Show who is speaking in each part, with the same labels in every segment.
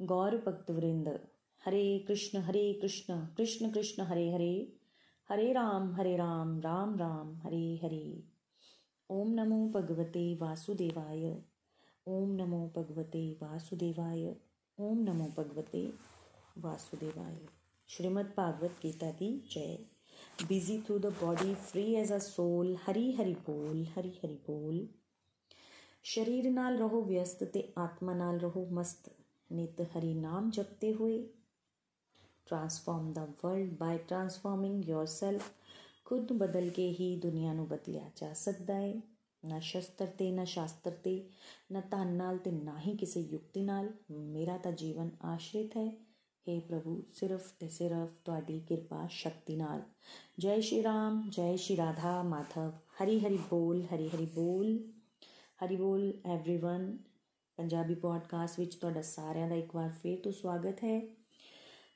Speaker 1: गौर भक्त वृंद हरे कृष्ण हरे कृष्ण कृष्ण कृष्ण हरे हरे हरे राम हरे राम राम राम हरे हरे ओम नमो भगवते वासुदेवाय ओम नमो भगवते वासुदेवाय ओम नमो भगवते वासुदेवाय श्रीमद् भागवत गीता की जय busy through the body, free as a soul, Hari Hari ਬੋਲ ਹਰੀ ਹਰੀ ਬੋਲ ਸ਼ਰੀਰ ਨਾਲ ਰਹੋ ਵਿਅਸਤ ਤੇ ਆਤਮਾ ਨਾਲ ਰਹੋ ਮਸਤ ਨਿਤ ਹਰੀ ਨਾਮ ਜਪਤੇ ਹੋਏ transform the world by transforming yourself ਖੁਦ ਬਦਲ ਕੇ ਹੀ ਦੁਨੀਆ ਨੂੰ ਬਦਲਿਆ ਜਾ ਸਕਦਾ ਹੈ ਨਾ ਸ਼ਸਤਰ ਤੇ ਨਾ ਸ਼ਾਸਤਰ ਤੇ ਨਾ ਧਨ ਨਾਲ ਤੇ ਨਾ ਹੀ ਕਿਸੇ ਯੁਕਤੀ ਨਾਲ ਮੇਰਾ ਤਾਂ ਜੀਵਨ ਆਸ਼ਰਿਤ ਹੈ हे ਪ੍ਰਭੂ ਸਿਰਫ ਤੇ ਸਿਰਫ ਤੁਹਾਡੀ ਕਿਰਪਾ ਸ਼ਕਤੀ ਨਾਲ ਜੈ ਸ਼੍ਰੀ ਰਾਮ ਜੈ ਸ਼੍ਰੀ ਰਾਧਾ ਮਾਧਵ ਹਰੀ ਹਰੀ ਬੋਲ ਹਰੀ ਹਰੀ ਬੋਲ ਹਰੀ ਬੋਲ एवरीवन ਪੰਜਾਬੀ ਪੋਡਕਾਸਟ ਵਿੱਚ ਤੁਹਾਡਾ ਸਾਰਿਆਂ ਦਾ ਇੱਕ ਵਾਰ ਫੇਰ ਤੋਂ ਸਵਾਗਤ ਹੈ।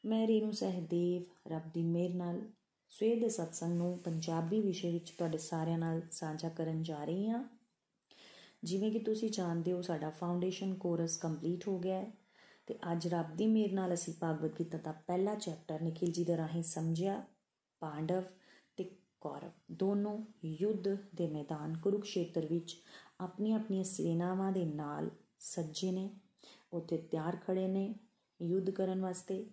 Speaker 1: ਮੈਂ ਰੀਨੂ ਸਹਿਦੇਵ, ਰੱਬ ਦੀ ਮਿਹਰ ਨਾਲ ਸਵੇਰ ਦੇ ਸਤਸੰਗ ਨੂੰ ਪੰਜਾਬੀ ਵਿਸ਼ੇ ਵਿੱਚ ਤੁਹਾਡੇ ਸਾਰਿਆਂ ਨਾਲ ਸਾਂਝਾ ਕਰਨ ਜਾ ਰਹੀ ਹਾਂ। ਜਿਵੇਂ ਕਿ ਤੁਸੀਂ ਜਾਣਦੇ ਹੋ, ਸਾਡਾ ਫਾਊਂਡੇਸ਼ਨ ਕੋਰਸ ਕੰਪਲੀਟ ਹੋ ਗਿਆ ਹੈ ਤੇ ਅੱਜ ਰੱਬ ਦੀ ਮਿਹਰ ਨਾਲ ਅਸੀਂ ਭਾਗਵਤ ਗੀਤਾ ਦਾ ਪਹਿਲਾ ਚੈਪਟਰ ਨikhil ji ਦੇ ਰਾਹੀਂ ਸਮਝਿਆ, ਪਾਂਡਵ ਤੇ ਕੌਰਵ। ਦੋਨੋਂ ਯੁੱਧ ਦੇ ਮੈਦਾਨ, ਕੁਰੂਕਸ਼ੇਤਰ ਵਿੱਚ ਆਪਣੀਆਂ ਆਪਣੀਆਂ ਸੈਨਾਵਾਂ ਦੇ ਨਾਲ ਸੱਜੇ ਨੇ, ਉੱਥੇ ਤਿਆਰ ਖੜੇ ਨੇ ਯੁੱਧ ਕਰਨ ਵਾਸਤੇ।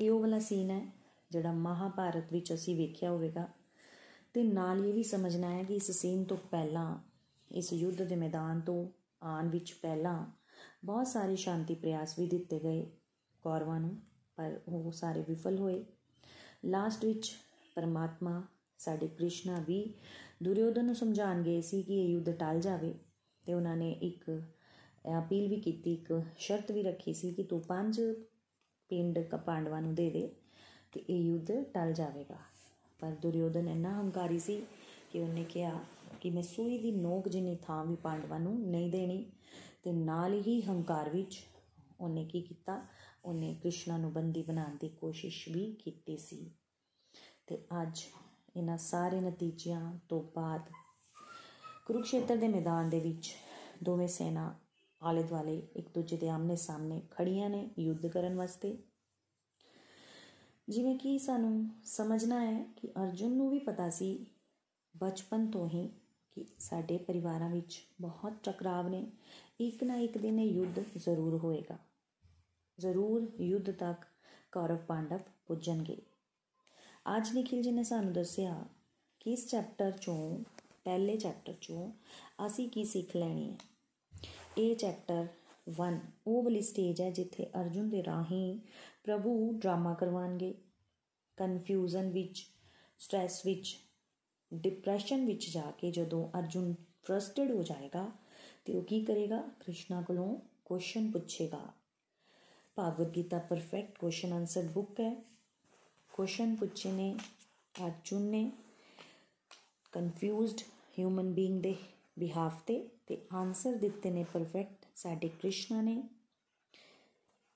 Speaker 1: ਇਹ ਉਹ ਵਾਲਾ ਸੀਨ ਹੈ ਜਿਹੜਾ ਮਹਾਭਾਰਤ ਵਿੱਚ ਅਸੀਂ ਵੇਖਿਆ ਹੋਵੇਗਾ। ਤੇ ਨਾਲ ਇਹ ਵੀ ਸਮਝਣਾ ਹੈ ਕਿ ਇਸ ਸੀਨ ਤੋਂ ਪਹਿਲਾਂ, ਇਸ ਯੁੱਧ ਦੇ ਮੈਦਾਨ ਤੋਂ ਆਉਣ ਵਿੱਚ ਪਹਿਲਾਂ ਬਹੁਤ ਸਾਰੇ ਸ਼ਾਂਤੀ ਪ੍ਰਯਾਸ ਵੀ ਦਿੱਤੇ ਗਏ ਕੌਰਵਾਂ ਨੂੰ, ਪਰ ਉਹ ਸਾਰੇ ਵਿਫਲ ਹੋਏ। ਲਾਸਟ ਵਿੱਚ ਪਰਮਾਤਮਾ, ਸਾਡੇ ਕ੍ਰਿਸ਼ਨਾ ਵੀ ਦੁਰਯੋਧਨ ਨੂੰ ਸਮਝਾਣ ਗਏ ਸੀ ਕਿ ਇਹ ਯੁੱਧ ਟਲ ਜਾਵੇ। ਤੇ ਉਹਨਾਂ ਨੇ ਇੱਕ ਅਪੀਲ ਵੀ ਕੀਤੀ, ਇੱਕ ਸ਼ਰਤ ਵੀ ਰੱਖੀ ਸੀ ਕਿ ਤੂੰ ਪੰਜ ਪਿੰਡ ਪਾਂਡਵਾਂ ਨੂੰ ਦੇ ਦੇ ਤੇ ਇਹ ਯੁੱਧ ਟਲ ਜਾਵੇਗਾ। ਪਰ ਦੁਰਯੋਧਨ ਇੰਨਾ ਹੰਕਾਰੀ ਸੀ ਕਿ ਉਹਨੇ ਕਿਹਾ ਕਿ ਮੈਂ ਸੂਈ ਦੀ ਨੋਕ ਜਿੰਨੀ ਥਾਂ ਵੀ ਪਾਂਡਵਾਂ ਨੂੰ ਨਹੀਂ ਦੇਣੀ ਤੇ ਨਾਲ ਹੀ ਹੰਕਾਰ ਵਿੱਚ ਉਹਨੇ ਕੀ ਕੀਤਾ? ਉਹਨੇ ਕ੍ਰਿਸ਼ਨਾ ਨੂੰ ਬੰਦੀ ਬਣਾਉਣ ਦੀ ਕੋਸ਼ਿਸ਼ ਵੀ ਕੀਤੀ ਸੀ। ਤੇ ਅੱਜ ਇਹਨਾਂ ਸਾਰੇ ਨਤੀਜਿਆਂ ਤੋਂ ਬਾਅਦ ਕੁਰੂਕਸ਼ੇਤਰ ਦੇ ਮੈਦਾਨ ਦੇ ਵਿੱਚ ਦੋਵੇਂ ਸੈਨਾ ਆਲੇ ਦੁਆਲੇ ਇੱਕ ਦੂਜੇ ਦੇ ਆਮਨੇ ਸਾਹਮਣੇ ਖੜੀਆਂ ਨੇ ਯੁੱਧ ਕਰਨ ਵਾਸਤੇ। ਜਿਵੇਂ ਕਿ ਸਾਨੂੰ ਸਮਝਣਾ ਹੈ ਕਿ ਅਰਜੁਨ ਨੂੰ ਵੀ ਪਤਾ ਸੀ ਬਚਪਨ ਤੋਂ ਹੀ ਕਿ ਸਾਡੇ ਪਰਿਵਾਰਾਂ ਵਿੱਚ ਬਹੁਤ ਟਕਰਾਵ ਨੇ। ਇੱਕ ਨਾ ਇੱਕ ਦਿਨ ਇਹ ਯੁੱਧ ਜ਼ਰੂਰ ਹੋਏਗਾ। ਜ਼ਰੂਰ ਯੁੱਧ ਤੱਕ ਕੌਰਵ ਪਾਂਡਵ ਪੁੱਜਣਗੇ। ਅੱਜ ਨikhil ji ਨੇ ਸਾਨੂੰ ਦੱਸਿਆ ਕਿ ਇਸ ਚੈਪਟਰ ਚੋਂ ਪਹਿਲੇ ਚੈਪਟਰ ਚੋਂ ਅਸੀਂ ਕੀ ਸਿੱਖ ਲੈਣੀ ਹੈ ਇਹ ਚੈਪਟਰ 1 ਉਹ ਵਾਲੀ ਸਟੇਜ ਹੈ ਜਿੱਥੇ ਅਰਜੁਨ ਦੇ ਰਾਹੀਂ ਪ੍ਰਭੂ ਡਰਾਮਾ ਕਰਵਾਣਗੇ ਕਨਫਿਊਜ਼ਨ ਵਿੱਚ ਸਟ्रेस ਵਿੱਚ ਡਿਪਰੈਸ਼ਨ ਵਿੱਚ ਜਾ ਕੇ ਜਦੋਂ ਅਰਜੁਨ ਫਰਸਟਡ ਹੋ ਜਾਏਗਾ ਤੇ ਉਹ ਕੀ ਕਰੇਗਾ ਕ੍ਰਿਸ਼ਨਾ ਕੋਲੋਂ question ਪੁੱਛੇਗਾ Bhagavad Gita perfect question answer book ਹੈ ਕੁਐਸਚਨ ਪੁੱਛੇ ਨੇ ਅਰਜੁਨ ਨੇ ਕਨਫਿਊਜ਼ਡ ਹਿਊਮਨ ਬੀਇੰਗ ਦੇ ਬਿਹਾਫ ਤੇ ਤੇ ਆਨਸਰ ਦਿੱਤੇ ਨੇ ਪਰਫੈਕਟ ਸਾਡੇ ਕ੍ਰਿਸ਼ਨਾ ਨੇ।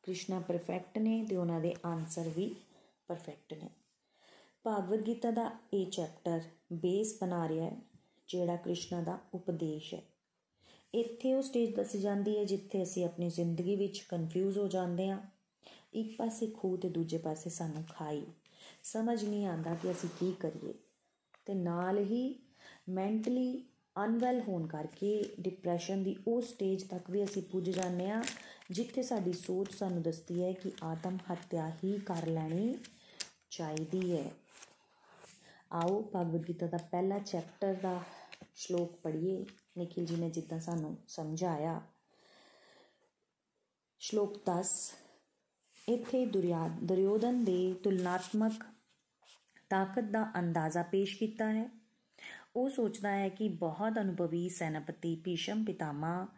Speaker 1: ਕ੍ਰਿਸ਼ਨਾ ਪਰਫੈਕਟ ਨੇ ਤੇ ਉਹਨਾਂ ਦੇ ਆਨਸਰ ਵੀ ਪਰਫੈਕਟ ਨੇ। ਭਾਗਵਤ ਗੀਤਾ ਦਾ ਇਹ ਚੈਪਟਰ ਬੇਸ ਬਣਾ ਰਿਹਾ ਹੈ, ਜਿਹੜਾ ਕ੍ਰਿਸ਼ਨਾ ਦਾ ਉਪਦੇਸ਼ ਹੈ। ਇੱਥੇ ਉਹ ਸਟੇਜ ਦੱਸੀ ਜਾਂਦੀ ਹੈ ਜਿੱਥੇ ਅਸੀਂ ਆਪਣੀ ਜ਼ਿੰਦਗੀ ਵਿੱਚ ਕਨਫਿਊਜ਼ ਹੋ ਜਾਂਦੇ ਹਾਂ। ਇੱਕ ਪਾਸੇ ਖੂਹ ਤੇ ਦੂਜੇ ਪਾਸੇ ਸਾਨੂੰ ਖਾਈ। ਸਮਝ ਨਹੀਂ ਆਉਂਦਾ ਕਿ ਅਸੀਂ ਕੀ ਕਰੀਏ। ਤੇ ਨਾਲ ਹੀ ਮੈਂਟਲੀ ਅਨਵੈਲ ਹੋਣ ਕਰਕੇ ਡਿਪਰੈਸ਼ਨ ਦੀ ਉਹ ਸਟੇਜ ਤੱਕ ਵੀ ਅਸੀਂ ਪੁੱਜ ਜਾਂਦੇ ਆ ਜਿੱਥੇ ਸਾਡੀ ਸੋਚ ਸਾਨੂੰ ਦੱਸਦੀ ਹੈ ਕਿ ਆਤਮ ਹੱਤਿਆ ਹੀ ਕਰ ਲੈਣੀ ਚਾਹੀਦੀ ਹੈ। ਆਓ ਭਗਵਦ ਗੀਤਾ ਦਾ ਪਹਿਲਾ ਚੈਪਟਰ ਦਾ ਸ਼ਲੋਕ ਪੜ੍ਹੀਏ। ਨikhil ji ਨੇ ਜਿੱਦਾਂ ਸਾਨੂੰ ਸਮਝਾਇਆ। ਸ਼ਲੋਕ 10 ਇੱਥੇ ਦੁਰਯੋਧਨ ਦੇ ਤੁਲਨਾਤਮਕ ਤਾਕਤ ਦਾ ਅੰਦਾਜ਼ਾ ਪੇਸ਼ ਕੀਤਾ ਹੈ। ਉਹ ਸੋਚਦਾ ਹੈ ਕਿ ਬਹੁਤ ਅਨੁਭਵੀ ਸੈਨਾਪਤੀ ਭੀਸ਼ਮ ਪਿਤਾਮਾ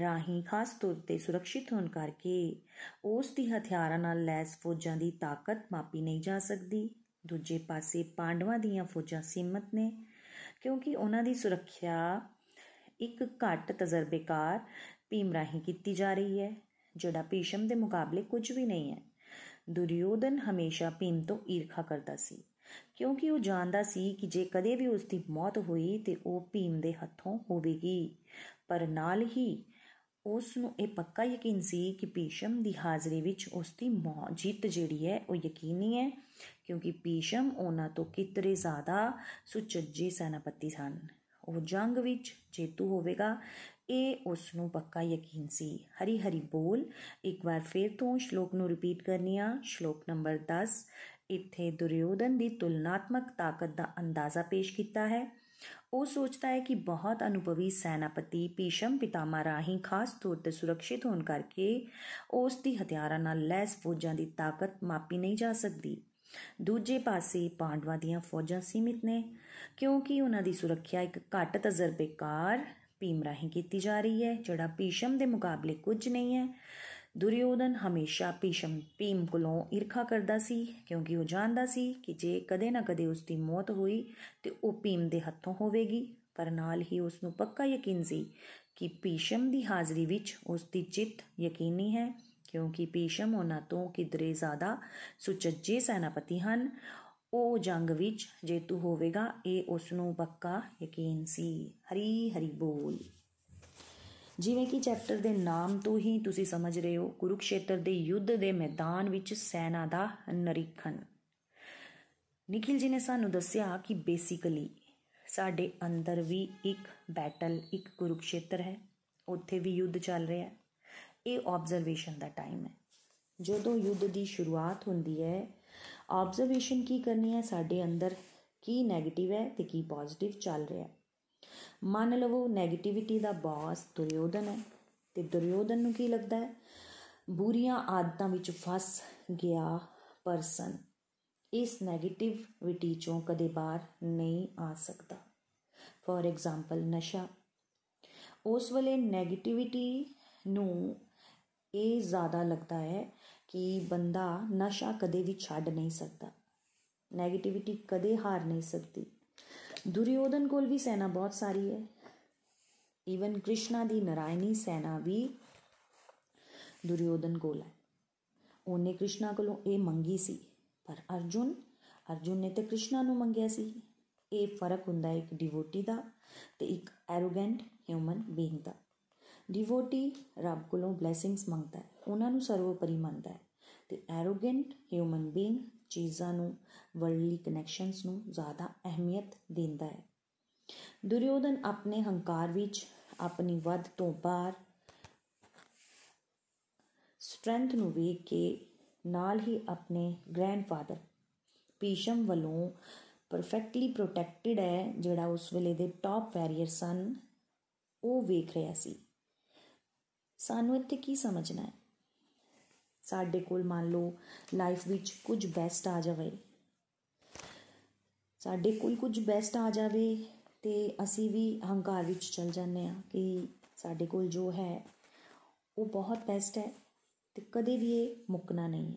Speaker 1: ਰਾਹੀਂ ਖਾਸ ਤੌਰ ਤੇ ਸੁਰੱਖਿਅਤ ਹੋਣ ਕਰਕੇ ਉਸ ਦੀ ਹਥਿਆਰਾਂ ਨਾਲ ਲੈਸ ਫੌਜਾਂ ਦੀ ਤਾਕਤ ਮਾਪੀ ਨਹੀਂ ਜਾ ਸਕਦੀ। ਦੂਜੇ ਪਾਸੇ ਪਾਂਡਵਾਂ ਦੀਆਂ ਫੌਜਾਂ ਸੀਮਤ ਨੇ, ਕਿਉਂਕਿ ਉਹਨਾਂ ਦੀ ਸੁਰੱਖਿਆ ਇੱਕ ਘੱਟ ਤਜਰਬੇਕਾਰ ਭੀਮ ਰਾਹੀਂ ਕੀਤੀ ਜਾ ਰਹੀ ਹੈ, ਜਿਹੜਾ ਭੀਸ਼ਮ ਦੇ ਮੁਕਾਬਲੇ ਕੁਝ ਵੀ ਨਹੀਂ ਹੈ। ਦੁਰਯੋਧਨ ਹਮੇਸ਼ਾ ਭੀਮ ਤੋਂ ਈਰਖਾ ਕਰਦਾ ਸੀ। ਕਿਉਂਕਿ ਉਹ ਜਾਣਦਾ ਸੀ ਕਿ ਜੇ ਕਦੇ ਵੀ ਉਸ ਦੀ ਮੌਤ ਹੋਈ ਤੇ ਉਹ ਭੀਮ ਦੇ ਹੱਥੋਂ ਹੋਵੇਗੀ। ਪਰ ਨਾਲ ਹੀ ਉਸ ਨੂੰ ਇਹ ਪੱਕਾ ਯਕੀਨ ਸੀ ਕਿ ਭੀਸ਼ਮ ਦੀ ਹਾਜ਼ਰੀ ਵਿੱਚ ਉਸ ਦੀ ਜਿੱਤ ਜਿਹੜੀ ਹੈ ਉਹ ਯਕੀਨੀ ਹੈ, ਕਿਉਂਕਿ ਭੀਸ਼ਮ ਉਹਨਾਂ ਤੋਂ ਕਿਤਰੇ ਜ਼ਿਆਦਾ ਸੁਚੱਜੇ ਸੈਨਾਪਤੀ ਸਨ। ਉਹ ਜੰਗ ਵਿੱਚ ਜੇਤੂ ਹੋਵੇਗਾ, ਇਹ ਉਸ ਨੂੰ ਪੱਕਾ ਯਕੀਨ ਸੀ। ਹਰੀ ਹਰੀ ਬੋਲ, ਇੱਕ ਵਾਰ ਫੇਰ ਤੋਂ ਸ਼ਲੋਕ ਨੂੰ ਰਿਪੀਟ ਕਰਨੀਆ ਸ਼ਲੋਕ ਨੰਬਰ 10 ਇੱਥੇ ਦੁਰਯੋਧਨ ਦੀ ਤੁਲਨਾਤਮਕ ਤਾਕਤ ਦਾ ਅੰਦਾਜ਼ਾ ਪੇਸ਼ ਕੀਤਾ ਹੈ। ਉਹ ਸੋਚਦਾ ਹੈ ਕਿ ਬਹੁਤ ਅਨੁਭਵੀ ਸੈਨਾਪਤੀ ਭੀਸ਼ਮ ਪਿਤਾਮਾ ਰਾਹੀਂ ਖਾਸ ਤੌਰ ਤੇ ਸੁਰੱਖਿਅਤ ਹੋਣ ਕਰਕੇ ਉਸ ਦੀ ਹਥਿਆਰਾਂ ਨਾਲ ਲੈਸ ਫੌਜਾਂ ਦੀ ਤਾਕਤ ਮਾਪੀ ਨਹੀਂ ਜਾ ਸਕਦੀ। ਦੂਜੇ ਪਾਸੇ ਪਾਂਡਵਾਂ ਦੀਆਂ ਫੌਜਾਂ ਸੀਮਿਤ ਨੇ, ਕਿਉਂਕਿ ਉਹਨਾਂ ਦੀ ਸੁਰੱਖਿਆ ਇੱਕ ਘੱਟ ਤਜਰਬੇਕਾਰ ਭੀਮ ਰਾਹੀਂ ਕੀਤੀ ਜਾ ਰਹੀ ਹੈ, ਜਿਹੜਾ ਭੀਸ਼ਮ ਦੇ ਮੁਕਾਬਲੇ ਕੁਝ ਨਹੀਂ ਹੈ। ਦੁਰਯੋਧਨ ਹਮੇਸ਼ਾ ਭੀਸ਼ਮ ਭੀਮ ਕੋਲੋਂ ਈਰਖਾ ਕਰਦਾ ਸੀ, ਕਿਉਂਕਿ ਉਹ ਜਾਣਦਾ ਸੀ ਕਿ ਜੇ ਕਦੇ ਨਾ ਕਦੇ ਉਸ ਦੀ ਮੌਤ ਹੋਈ, ਤੇ ਉਹ ਭੀਮ ਦੇ ਹੱਥੋਂ ਹੋਵੇਗੀ। ਪਰ ਨਾਲ ਹੀ ਉਸ ਨੂੰ ਪੱਕਾ ਯਕੀਨ ਸੀ ਕਿ ਭੀਸ਼ਮ ਦੀ ਹਾਜ਼ਰੀ ਵਿੱਚ ਉਸ ਦੀ ਜਿੱਤ ਯਕੀਨੀ ਹੈ, ਕਿਉਂਕਿ ਭੀਸ਼ਮ ਉਹਨਾਂ ਤੋਂ ਕਿਦਰੇ ਜ਼ਿਆਦਾ ਸੁਚੱਜੇ ਸੈਨਾਪਤੀ ਹਨ। ਉਹ ਜੰਗ ਵਿੱਚ ਜੇਤੂ ਹੋਵੇਗਾ, ਇਹ ਉਸ ਨੂੰ ਪੱਕਾ ਯਕੀਨ ਸੀ। ਹਰੀ ਹਰੀ ਬੋਲ। ਜਿਵੇਂ ਕਿ ਚੈਪਟਰ ਦੇ ਨਾਮ ਤੋਂ ਹੀ ਤੁਸੀਂ ਸਮਝ ਰਹੇ ਹੋ, ਕੁਰੂਕਸ਼ੇਤਰ ਦੇ ਯੁੱਧ ਦੇ ਮੈਦਾਨ ਵਿੱਚ ਸੈਨਾ ਦਾ ਨਰੀਖਣ। ਨikhil ji ਨੇ ਸਾਨੂੰ ਦੱਸਿਆ ਕਿ ਬੇਸਿਕਲੀ ਸਾਡੇ ਅੰਦਰ ਵੀ ਇੱਕ ਬੈਟਲ ਇੱਕ ਕੁਰੂਕਸ਼ੇਤਰ ਹੈ। ਉੱਥੇ ਵੀ ਯੁੱਧ ਚੱਲ ਰਿਹਾ ਹੈ। ਇਹ ਆਬਜ਼ਰਵੇਸ਼ਨ ਦਾ ਟਾਈਮ ਹੈ। ਜਦੋਂ ਯੁੱਧ ਦੀ ਸ਼ੁਰੂਆਤ ਹੁੰਦੀ ਹੈ ਆਬਜ਼ਰਵੇਸ਼ਨ ਕੀ ਕਰਨੀ ਹੈ? ਸਾਡੇ ਅੰਦਰ ਕੀ 네ਗੇਟਿਵ ਹੈ ਤੇ ਕੀ ਪੋਜ਼ਿਟਿਵ ਚੱਲ ਰਿਹਾ ਹੈ। ਮੰਨ ਲਵੋ 네ਗੇਟਿਵਿਟੀ ਦਾ ਬੌਸ ਦੁਰਯੋਧਨ ਹੈ, ਤੇ ਦੁਰਯੋਧਨ ਨੂੰ ਕੀ ਲੱਗਦਾ ਹੈ? ਬੁਰੀਆਂ ਆਦਤਾਂ ਵਿੱਚ ਫਸ ਗਿਆ ਪਰਸਨ ਇਸ 네ਗੇਟਿਵਿਟੀ ਚੋਂ ਕਦੇ ਬਾਹਰ ਨਹੀਂ ਆ ਸਕਦਾ। ਫੋਰ ਐਗਜ਼ਾਮਪਲ ਨਸ਼ਾ। ਉਸ ਵੇਲੇ 네ਗੇਟਿਵਿਟੀ ਨੂੰ ਇਹ ਜ਼ਿਆਦਾ ਲੱਗਦਾ ਹੈ ਕਿ ਬੰਦਾ ਨਸ਼ਾ ਕਦੇ ਵੀ ਛੱਡ ਨਹੀਂ ਸਕਦਾ। 네ਗੇਟਿਵਿਟੀ ਕਦੇ ਹਾਰ ਨਹੀਂ ਸਕਦੀ। ਦੁਰਯੋਧਨ ਕੋਲ ਵੀ ਸੈਨਾ ਬਹੁਤ ਸਾਰੀ ਹੈ। ਈਵਨ ਕ੍ਰਿਸ਼ਨਾ ਦੀ ਨਰਾਇਣੀ ਸੈਨਾ ਵੀ ਦੁਰਯੋਧਨ ਕੋਲ ਹੈ। ਉਹਨੇ ਕ੍ਰਿਸ਼ਨਾ ਕੋਲੋਂ ਇਹ ਮੰਗੀ ਸੀ। ਪਰ ਅਰਜੁਨ ਅਰਜੁਨ ਨੇ ਤੇ ਕ੍ਰਿਸ਼ਨਾ ਨੂੰ ਮੰਗਿਆ ਸੀ। ਇਹ ਫ਼ਰਕ ਹੁੰਦਾ ਹੈ ਇੱਕ ਡਿਵੋਟੀ ਦਾ ਤੇ ਇੱਕ ਐਰੋਗੈਂਟ ਹਿਊਮਨ ਬੀਇੰਗ ਦਾ। ਡਿਵੋਟੀ ਰੱਬ ਕੋਲੋਂ ਬਲੇਸਿੰਗਸ ਮੰਗਦਾ ਹੈ। ਉਹਨਾਂ ਨੂੰ ਸਰਵੋਪਰੀ ਮੰਨਦਾ ਹੈ। ਤੇ ਐਰੋਗੈਂਟ ਹਿਊਮਨ ਬੀਇੰਗ ਚੀਜ਼ਾਂ ਨੂੰ ਵਰਲਡਲੀ ਕਨੈਕਸ਼ਨਸ ਨੂੰ ਜ਼ਿਆਦਾ ਅਹਿਮੀਅਤ ਦਿੰਦਾ ਹੈ। ਦੁਰਯੋਧਨ ਆਪਣੇ ਹੰਕਾਰ ਵਿੱਚ ਆਪਣੀ ਵੱਧ ਤੋਂ ਬਾਹਰ ਸਟਰੈਂਥ ਨੂੰ ਵੇਖ ਕੇ ਨਾਲ ਹੀ ਆਪਣੇ ਗ੍ਰੈਂਡਫਾਦਰ ਪੀਸ਼ਮ ਵੱਲੋਂ ਪਰਫੈਕਟਲੀ ਪ੍ਰੋਟੈਕਟਿਡ ਹੈ, ਜਿਹੜਾ ਉਸ ਵੇਲੇ ਦੇ ਟਾਪ ਵੈਰੀਅਰ ਸਨ, ਉਹ ਵੇਖ ਰਿਹਾ ਸੀ। ਸਾਨੂੰ ਇੱਥੇ ਕੀ ਸਮਝਣਾ ਹੈ? ਸਾਡੇ ਕੋਲ ਮੰਨ ਲਓ ਲਾਈਫ ਵਿੱਚ ਕੁਝ ਬੈਸਟ ਆ ਜਾਵੇ। ਸਾਡੇ ਕੋਲ ਕੁਝ ਬੈਸਟ ਆ ਜਾਵੇ ਤੇ ਅਸੀਂ ਵੀ ਹੰਕਾਰ ਵਿੱਚ ਚਲ ਜਾਂਦੇ ਆ ਕਿ ਸਾਡੇ ਕੋਲ ਜੋ ਹੈ, ਉਹ ਬਹੁਤ ਬੈਸਟ ਹੈ ਤੇ ਕਦੇ ਵੀ ਇਹ ਮੁੱਕਣਾ ਨਹੀਂ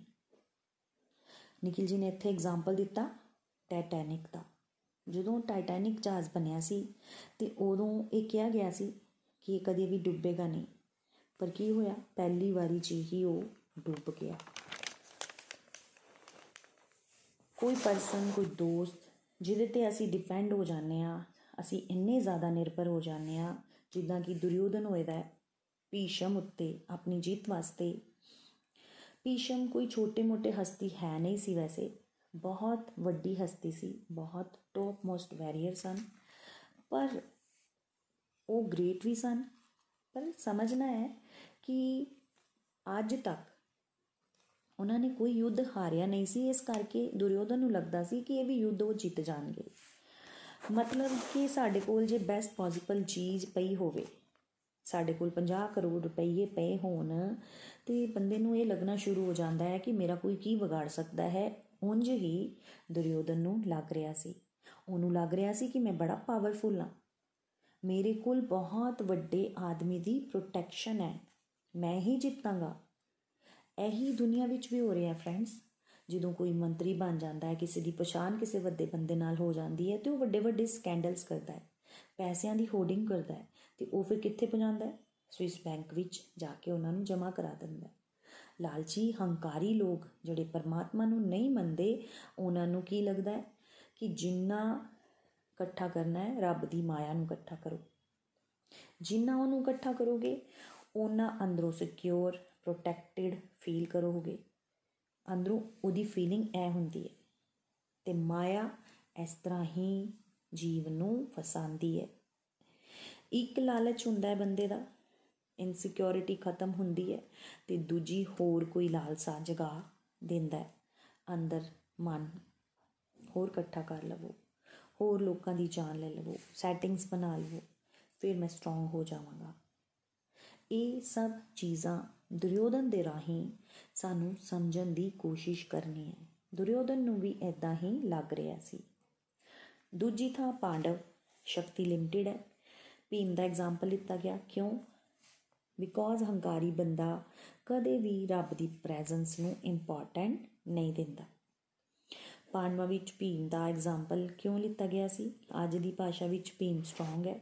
Speaker 1: ਨikhil ji ਨੇ ਇੱਥੇ ਐਗਜ਼ਾਮਪਲ ਦਿੱਤਾ ਟਾਈਟੈਨਿਕ ਦਾ। ਜਦੋਂ ਟਾਈਟੈਨਿਕ ਜਹਾਜ਼ ਬਣਿਆ ਸੀ ਤੇ ਉਦੋਂ ਇਹ ਕਿਹਾ ਗਿਆ ਸੀ ਕਿ ਇਹ ਕਦੇ ਵੀ ਡੁੱਬੇਗਾ ਨਹੀਂ। ਪਰ ਕੀ ਹੋਇਆ? ਪਹਿਲੀ ਵਾਰੀ 'ਚ ਹੀ ਉਹ ਡੁੱਬ ਗਿਆ। ਕੋਈ ਪਰਸਨ ਕੋਈ ਦੋਸਤ ਜਿਹਦੇ ਤੇ ਅਸੀਂ ਡਿਪੈਂਡ ਹੋ ਜਾਂਦੇ ਆ ਅਸੀਂ ਇੰਨੇ ਜ਼ਿਆਦਾ ਨਿਰਭਰ ਹੋ ਜਾਂਦੇ ਆ ਜਿੱਦਾਂ ਕਿ ਦੁਰਯੋਧਨ ਹੋਏਦਾ ਹੈ, ਭੀਸ਼ਮ ਉੱਤੇ ਆਪਣੀ ਜਿੱਤ ਵਾਸਤੇ। ਭੀਸ਼ਮ ਕੋਈ ਛੋਟੇ-ਮੋਟੇ ਹਸਤੀ ਹੈ ਨਹੀਂ ਸੀ ਵੈਸੇ। ਬਹੁਤ ਵੱਡੀ ਹਸਤੀ ਸੀ, ਬਹੁਤ ਟੌਪ ਮੋਸਟ ਵੈਰੀਅਰ ਸਨ। ਪਰ ਉਹ ਗ੍ਰੇਟ ਵੀ ਸਨ। ਪਰ ਸਮਝਣਾ ਹੈ ਕਿ ਅੱਜ ਤੱਕ ਉਹਨਾਂ ਨੇ ਕੋਈ ਯੁੱਧ ਹਾਰਿਆ ਨਹੀਂ ਸੀ, ਇਸ ਕਰਕੇ ਦੁਰਯੋਧਨ ਨੂੰ ਲੱਗਦਾ ਸੀ ਕਿ ਇਹ ਵੀ ਯੁੱਧ ਉਹ ਜਿੱਤ ਜਾਣਗੇ। ਮਤਲਬ ਕਿ ਸਾਡੇ ਕੋਲ ਜੇ ਬੈਸਟ ਪੋਸੀਬਲ ਚੀਜ਼ ਪਈ ਹੋਵੇ, ਸਾਡੇ ਕੋਲ 50 ਕਰੋੜ ਰੁਪਏ ਪਏ ਹੋਣ, ਤੇ ਬੰਦੇ ਨੂੰ ਇਹ ਲੱਗਣਾ ਸ਼ੁਰੂ ਹੋ ਜਾਂਦਾ ਹੈ ਕਿ ਮੇਰਾ ਕੋਈ ਕੀ ਵਿਗਾੜ ਸਕਦਾ ਹੈ। ਉਂਝ ਹੀ ਦੁਰਯੋਧਨ ਨੂੰ ਲੱਗ ਰਿਹਾ ਸੀ। ਉਹਨੂੰ ਲੱਗ ਰਿਹਾ ਸੀ ਕਿ ਮੈਂ ਬੜਾ ਪਾਵਰਫੁਲ ਹਾਂ। ਮੇਰੇ ਕੋਲ ਬਹੁਤ ਵੱਡੇ ਆਦਮੀ ਦੀ ਪ੍ਰੋਟੈਕਸ਼ਨ ਹੈ। ਮੈਂ ਹੀ ਜਿੱਤਾਂਗਾ। ਇਹੀ ਦੁਨੀਆ ਵਿੱਚ ਵੀ ਹੋ ਰਿਹਾ ਫਰੈਂਡਸ ਜਦੋਂ ਕੋਈ ਮੰਤਰੀ ਬਣ ਜਾਂਦਾ ਹੈ, ਕਿਸੇ ਦੀ ਪਛਾਣ ਕਿਸੇ ਵੱਡੇ ਬੰਦੇ ਨਾਲ ਹੋ ਜਾਂਦੀ ਹੈ ਤੇ ਉਹ ਵੱਡੇ ਵੱਡੇ ਸਕੈਂਡਲਸ ਕਰਦਾ ਹੈ, ਪੈਸਿਆਂ ਦੀ ਹੋਰਡਿੰਗ ਕਰਦਾ ਹੈ ਤੇ ਉਹ ਫਿਰ ਕਿੱਥੇ ਪਹੁੰਚਾਉਂਦਾ ਹੈ? ਸਵਿਸ ਬੈਂਕ ਵਿੱਚ ਜਾ ਕੇ ਉਹਨਾਂ ਨੂੰ ਜਮ੍ਹਾਂ ਕਰਾ ਦਿੰਦਾ ਹੈ। ਲਾਲਚੀ, ਹੰਕਾਰੀ ਲੋਕ ਜਿਹੜੇ ਪਰਮਾਤਮਾ ਨੂੰ ਨਹੀਂ ਮੰਨਦੇ, ਉਹਨਾਂ ਨੂੰ ਕੀ ਲੱਗਦਾ ਹੈ? ਕਿ ਜਿੰਨਾ ਇਕੱਠਾ ਕਰਨਾ ਹੈ, ਰੱਬ ਦੀ ਮਾਇਆ ਨੂੰ ਇਕੱਠਾ ਕਰੋ। ਜਿੰਨਾ ਉਹਨੂੰ ਇਕੱਠਾ ਕਰੋਗੇ ਉਹਨਾਂ ਅੰਦਰੋਂ ਸਿਕਿਉਰ ਪ੍ਰੋਟੈਕਟਿਡ ਫੀਲ ਕਰੋਗੇ, ਅੰਦਰੋਂ ਉਹਦੀ ਫੀਲਿੰਗ ਐ ਹੁੰਦੀ ਹੈ ਤੇ ਮਾਇਆ ਇਸ ਤਰ੍ਹਾਂ ਹੀ ਜੀਵ ਨੂੰ ਫਸਾਉਂਦੀ ਹੈ। ਇੱਕ ਲਾਲਚ ਹੁੰਦਾ ਹੈ ਬੰਦੇ ਦਾ ਇਨਸਿਕਿਉਰਿਟੀ ਖਤਮ ਹੁੰਦੀ ਹੈ ਤੇ ਦੂਜੀ ਹੋਰ ਕੋਈ ਲਾਲਸਾ ਜਗਾ ਦਿੰਦਾ ਹੈ। ਅੰਦਰ ਮਨ ਹੋਰ ਇਕੱਠਾ ਕਰ ਲਵੋ, ਹੋਰ ਲੋਕਾਂ ਦੀ ਜਾਨ ਲੈ ਲਵੋ ਸੈਟਿੰਗਸ ਬਣਾ ਲਵੋ, ਫਿਰ ਮੈਂ ਸਟਰੋਂਗ ਹੋ ਜਾਵਾਂਗਾ। ਇਹ ਸਭ ਚੀਜ਼ਾਂ ਦੁਰਯੋਧਨ ਦੇ ਰਾਹੀਂ ਸਾਨੂੰ ਸਮਝਣ ਦੀ ਕੋਸ਼ਿਸ਼ ਕਰਨੀ ਹੈ। ਦੁਰਯੋਧਨ ਨੂੰ ਵੀ ਐਦਾਂ ਹੀ ਲੱਗ ਰਿਹਾ ਸੀ। ਦੂਜੀ ਥਾਂ ਪਾਂਡਵ ਸ਼ਕਤੀ ਲਿਮਟਿਡ ਹੈ। ਭੀਮ ਦਾ ਐਗਜ਼ਾਮਪਲ ਲਿੱਤਾ ਗਿਆ, ਕਿਉਂ? ਬਿਕੋਜ਼ ਹੰਕਾਰੀ ਬੰਦਾ ਕਦੇ ਵੀ ਰੱਬ ਦੀ ਪ੍ਰੈਜ਼ੈਂਸ ਨੂੰ ਇੰਪੋਰਟੈਂਟ ਨਹੀਂ ਦਿੰਦਾ। ਪਾਂਡਵਾਂ ਵਿੱਚ ਭੀਮ ਦਾ ਐਗਜ਼ਾਮਪਲ ਕਿਉਂ ਲਿੱਤਾ ਗਿਆ ਸੀ? ਅੱਜ ਦੀ ਭਾਸ਼ਾ ਵਿੱਚ ਭੀਮ ਸਟਰੋਂਗ ਹੈ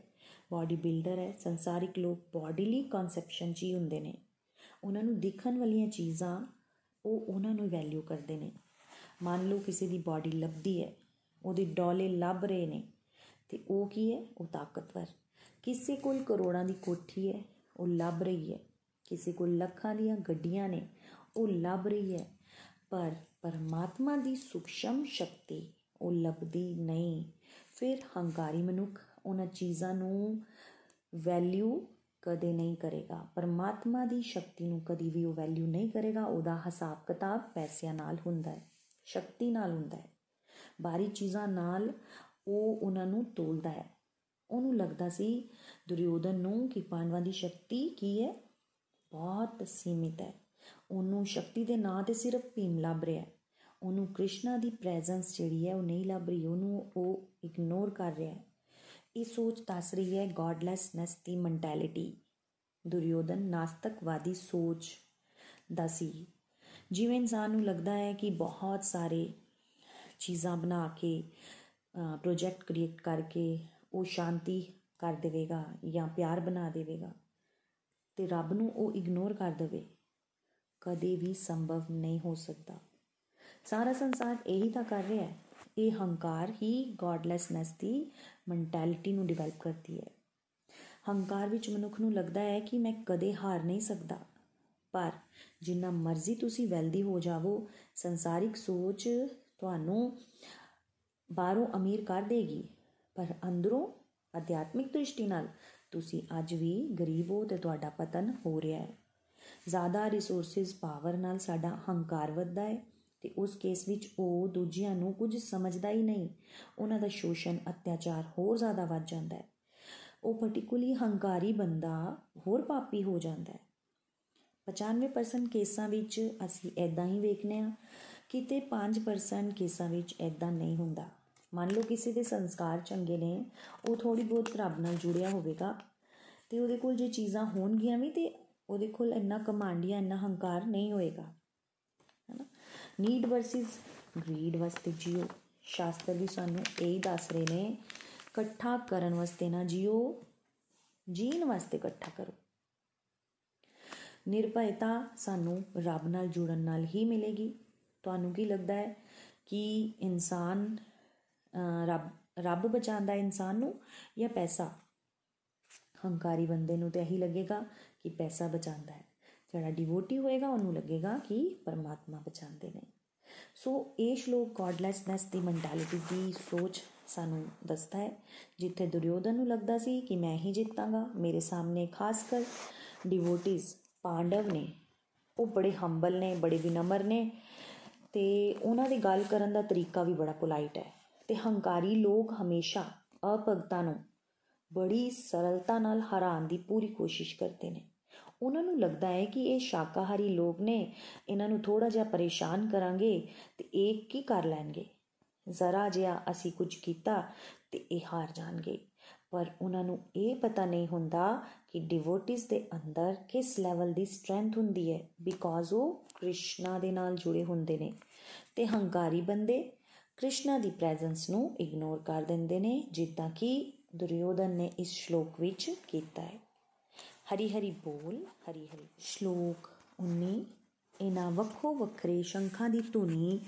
Speaker 1: ਬਾਡੀ ਬਿਲਡਰ ਹੈ। ਸੰਸਾਰਿਕ ਲੋਕ ਬਾਡੀਲੀ ਕਨਸੈਪਸ਼ਨ 'ਚ ਹੀ ਹੁੰਦੇ ਨੇ। ਉਹਨਾਂ ਨੂੰ ਦਿਖਣ ਵਾਲੀਆਂ ਚੀਜ਼ਾਂ ਉਹ ਉਹਨਾਂ ਨੂੰ ਵੈਲਿਊ ਕਰਦੇ ਨੇ। ਮੰਨ ਲਓ ਕਿਸੇ ਦੀ ਬਾਡੀ ਲੱਭਦੀ ਹੈ, ਉਹਦੇ ਡੋਲੇ ਲੱਭ ਰਹੇ ਨੇ, ਤੇ ਉਹ ਕੀ ਹੈ? ਉਹ ਤਾਕਤਵਰ। ਕਿਸੇ ਕੋਲ ਕਰੋੜਾਂ ਦੀ ਕੋਠੀ ਹੈ, ਉਹ ਲੱਭ ਰਹੀ ਹੈ। ਕਿਸੇ ਕੋਲ ਲੱਖਾਂ ਦੀਆਂ ਗੱਡੀਆਂ ਨੇ, ਉਹ ਲੱਭ ਰਹੀ ਹੈ। ਪਰ ਪਰਮਾਤਮਾ ਦੀ ਸੂਖਸ਼ਮ ਸ਼ਕਤੀ, ਉਹ ਲੱਭਦੀ ਨਹੀਂ। ਫਿਰ ਹੰਕਾਰੀ ਮਨੁੱਖ ਉਹਨਾਂ ਚੀਜ਼ਾਂ ਨੂੰ ਵੈਲਿਊ ਕਦੇ ਨਹੀਂ ਕਰੇਗਾ। ਪਰਮਾਤਮਾ ਦੀ ਸ਼ਕਤੀ ਨੂੰ ਕਦੀ ਵੀ ਉਹ ਵੈਲਿਊ ਨਹੀਂ ਕਰੇਗਾ। ਉਹਦਾ ਹਿਸਾਬ ਕਿਤਾਬ ਪੈਸਿਆਂ ਨਾਲ ਹੁੰਦਾ ਹੈ, ਸ਼ਕਤੀ ਨਾਲ ਹੁੰਦਾ ਹੈ। ਬਾਰੀ ਚੀਜ਼ਾਂ ਨਾਲ ਉਹ ਉਹਨਾਂ ਨੂੰ ਤੋਲਦਾ ਹੈ। ਉਹਨੂੰ ਲੱਗਦਾ ਸੀ ਦੁਰਯੋਧਨ ਨੂੰ ਕਿ ਪਾਂਡਵਾਂ ਦੀ ਸ਼ਕਤੀ ਕੀ ਹੈ? ਬਹੁਤ ਸੀਮਿਤ ਹੈ। ਉਹਨੂੰ ਸ਼ਕਤੀ ਦੇ ਨਾਂ ਤੇ ਸਿਰਫ ਭੀਮ ਲੱਭ ਰਿਹਾ ਹੈ। ਉਹਨੂੰ ਕ੍ਰਿਸ਼ਨਾ ਦੀ ਪ੍ਰੈਜ਼ੈਂਸ ਜਿਹੜੀ ਹੈ ਉਹ ਨਹੀਂ ਲੱਭ ਰਹੀ। ਉਹਨੂੰ ਉਹ ਇਗਨੋਰ ਕਰ ਰਿਹਾ ਹੈ। ਇਹ ਸੋਚ ਦੱਸ ਰਹੀ ਹੈ ਗੋਡਲੈਸਨੈਸ ਦੀ ਮੈਂਟੈਲਿਟੀ ਦੁਰਯੋਧਨ ਨਾਸਤਕਵਾਦੀ ਸੋਚ ਦਾ ਸੀ। ਜਿਵੇਂ ਇਨਸਾਨ ਨੂੰ ਲੱਗਦਾ ਹੈ ਕਿ ਬਹੁਤ ਸਾਰੇ ਚੀਜ਼ਾਂ ਬਣਾ ਕੇ ਪ੍ਰੋਜੈਕਟ ਕ੍ਰੀਏਟ ਕਰਕੇ ਉਹ ਸ਼ਾਂਤੀ ਕਰ ਦੇਵੇਗਾ ਜਾਂ ਪਿਆਰ ਬਣਾ ਦੇਵੇਗਾ ਤੇ ਰੱਬ ਨੂੰ ਉਹ ਇਗਨੋਰ ਕਰ ਦੇਵੇ, ਕਦੇ ਵੀ ਸੰਭਵ ਨਹੀਂ ਹੋ ਸਕਦਾ। ਸਾਰਾ ਸੰਸਾਰ ਇਹੀ ਤਾਂ ਕਰ ਰਿਹਾ ਹੈ। ਇਹ ਹੰਕਾਰ ਹੀ ਗੋਡਲੈਸਨੈਸ ਦੀ ਮੈਂਟੈਲਿਟੀ ਨੂੰ ਡਿਵੈਲਪ ਕਰਦੀ ਹੈ। ਹੰਕਾਰ ਵਿੱਚ ਮਨੁੱਖ ਨੂੰ ਲੱਗਦਾ ਹੈ ਕਿ ਮੈਂ ਕਦੇ ਹਾਰ ਨਹੀਂ ਸਕਦਾ। ਪਰ ਜਿੰਨਾ ਮਰਜ਼ੀ ਤੁਸੀਂ ਵੈਲਦੀ ਹੋ ਜਾਵੋ, ਸੰਸਾਰਿਕ ਸੋਚ ਤੁਹਾਨੂੰ ਬਾਹਰੋਂ ਅਮੀਰ ਕਰ ਦੇਗੀ। ਪਰ ਅੰਦਰੋਂ ਅਧਿਆਤਮਿਕ ਦ੍ਰਿਸ਼ਟੀ ਨਾਲ ਤੁਸੀਂ ਅੱਜ ਵੀ ਗਰੀਬ ਹੋ ਤੇ ਤੁਹਾਡਾ ਪਤਨ ਹੋ ਰਿਹਾ ਹੈ। ਜ਼ਿਆਦਾ ਰਿਸੋਰਸਸ ਪਾਵਰ ਨਾਲ ਸਾਡਾ ਹੰਕਾਰ ਵੱਧਦਾ ਹੈ। ਤੇ ਉਸ ਕੇਸ ਵਿੱਚ ਉਹ ਦੂਜਿਆਂ ਨੂੰ ਕੁਝ ਸਮਝਦਾ ਹੀ ਨਹੀਂ। ਉਹਨਾਂ ਦਾ ਸ਼ੋਸ਼ਣ, ਅਤਿਆਚਾਰ ਹੋਰ ਜ਼ਿਆਦਾ ਵੱਧ ਜਾਂਦਾ ਹੈ। ਉਹ ਪਾਰਟਿਕੂਲਰਲੀ ਹੰਕਾਰੀ ਬੰਦਾ ਹੋਰ ਪਾਪੀ ਹੋ ਜਾਂਦਾ ਹੈ। 95% ਕੇਸਾਂ ਵਿੱਚ ਅਸੀਂ ਐਦਾਂ ਹੀ ਵੇਖਨੇ ਆ ਕਿਤੇ 5% ਕੇਸਾਂ ਵਿੱਚ ਐਦਾਂ ਨਹੀਂ ਹੁੰਦਾ। ਮੰਨ ਲਓ ਕਿਸੇ ਦੇ ਸੰਸਕਾਰ ਚੰਗੇ ਨੇ, ਉਹ ਥੋੜੀ ਬਹੁਤ ਰੱਬ ਨਾਲ ਜੁੜਿਆ ਹੋਵੇਗਾ ਤੇ ਉਹਦੇ ਕੋਲ ਜੇ ਚੀਜ਼ਾਂ ਹੋਣਗੀਆਂ ਵੀ ਤੇ ਉਹਦੇ ਕੋਲ ਇੰਨਾ ਕਮਾਂਡੀਆਂ ਇੰਨਾ ਹੰਕਾਰ ਨਹੀਂ ਹੋਏਗਾ। ਹੈਨਾ ਨੀਡ ਵਰਸਸ ਗਰੀਡ ਵਾਸਤੇ ਜੀਓ। ਸ਼ਾਸਤਰ ਵੀ ਸਾਨੂੰ ਇਹ ਦੱਸ ਰਹੇ ਨੇ, ਇਕੱਠਾ ਕਰਨ ਵਾਸਤੇ ਨਾ ਜੀਓ, ਜੀਣ ਵਾਸਤੇ ਇਕੱਠਾ ਕਰੋ। ਨਿਰਭੈਤਾ ਸਾਨੂੰ ਰੱਬ ਨਾਲ ਜੁੜਨ ਨਾਲ ਹੀ ਮਿਲੇਗੀ। ਤੁਹਾਨੂੰ ਕੀ ਲੱਗਦਾ ਹੈ ਕਿ ਇਨਸਾਨ ਰੱਬ ਰੱਬ ਬਚਾਉਂਦਾ ਇਨਸਾਨ ਨੂੰ ਜਾਂ ਪੈਸਾ? ਹੰਕਾਰੀ ਬੰਦੇ ਨੂੰ ਤੇ ਇਹੀ ਲੱਗੇਗਾ ਕਿ ਪੈਸਾ ਬਚਾਉਂਦਾ ਹੈ। ਜਿਹੜਾ ਡਿਵੋਟੀ ਹੋਏਗਾ, ਉਹਨੂੰ ਲੱਗੇਗਾ ਕਿ ਪਰਮਾਤਮਾ ਬਚਾਉਂਦੇ ਨੇ। ਸੋ ਇਹ ਸ਼ਲੋਕ ਗੋਡਲੈਸਨੈਸ ਦੀ ਮੈਂਟੈਲਿਟੀ ਦੀ ਸੋਚ ਸਾਨੂੰ ਦੱਸਦਾ ਹੈ। ਜਿੱਥੇ ਦੁਰਯੋਧਨ ਨੂੰ ਲੱਗਦਾ ਸੀ ਕਿ ਮੈਂ ਹੀ ਜਿੱਤਾਂਗਾ, ਮੇਰੇ ਸਾਹਮਣੇ ਖਾਸ ਕਰ ਡਿਵੋਟੀਜ਼ ਪਾਂਡਵ ਨੇ, ਉਹ ਬੜੇ ਹੰਬਲ ਨੇ, ਬੜੇ ਵਿਨਮਰ ਨੇ ਤੇ ਉਹਨਾਂ ਦੀ ਗੱਲ ਕਰਨ ਦਾ ਤਰੀਕਾ ਵੀ ਬੜਾ ਪੋਲਾਈਟ ਹੈ। ਤੇ ਹੰਕਾਰੀ ਲੋਕ ਹਮੇਸ਼ਾ ਅਪਗਤਾ ਨੂੰ ਬੜੀ ਸਰਲਤਾ ਨਾਲ ਹਰਾਉਣ ਦੀ ਪੂਰੀ ਕੋਸ਼ਿਸ਼ ਕਰਦੇ ਨੇ। ਉਹਨਾਂ ਨੂੰ ਲੱਗਦਾ ਹੈ ਕਿ ਇਹ ਸ਼ਾਕਾਹਾਰੀ ਲੋਕ ਨੇ, ਇਹਨਾਂ ਨੂੰ ਥੋੜਾ ਜਿਹਾ ਪਰੇਸ਼ਾਨ ਕਰਾਂਗੇ ਤੇ ਇਹ ਕੀ ਕਰ ਲੈਣਗੇ? ਜ਼ਰਾ ਜਿਹਾ ਅਸੀਂ ਕੁਝ ਕੀਤਾ ਤੇ ਇਹ ਹਾਰ ਜਾਣਗੇ। ਪਰ ਉਹਨਾਂ ਨੂੰ ਇਹ ਪਤਾ ਨਹੀਂ ਹੁੰਦਾ ਕਿ ਡਿਵੋਟਿਸ ਦੇ ਅੰਦਰ ਕਿਸ ਲੈਵਲ ਦੀ ਸਟਰੈਂਥ ਹੁੰਦੀ ਹੈ ਬਿਕੋਜ਼ ਉਹ ਕ੍ਰਿਸ਼ਨਾ ਦੇ ਨਾਲ ਜੁੜੇ ਹੁੰਦੇ ਨੇ ਤੇ ਹੰਕਾਰੀ ਬੰਦੇ ਕ੍ਰਿਸ਼ਨਾ ਦੀ ਪ੍ਰੈਜ਼ੈਂਸ ਨੂੰ ਇਗਨੋਰ ਕਰ ਦਿੰਦੇ ਨੇ, ਜਿੱਦਾਂ ਕਿ ਦੁਰਯੋਧਨ ਨੇ ਇਸ ਸ਼ਲੋਕ ਵਿੱਚ ਕੀਤਾ ਹੈ। ਹਰੀ ਹਰੀ ਬੋਲ, ਹਰੀ ਹਰੀ ਸ਼ਲੋਕ 19 ਇਹਨਾਂ ਵੱਖੋ ਵੱਖਰੇ ਸ਼ੰਖਾਂ ਦੀ ਧੁਨੀ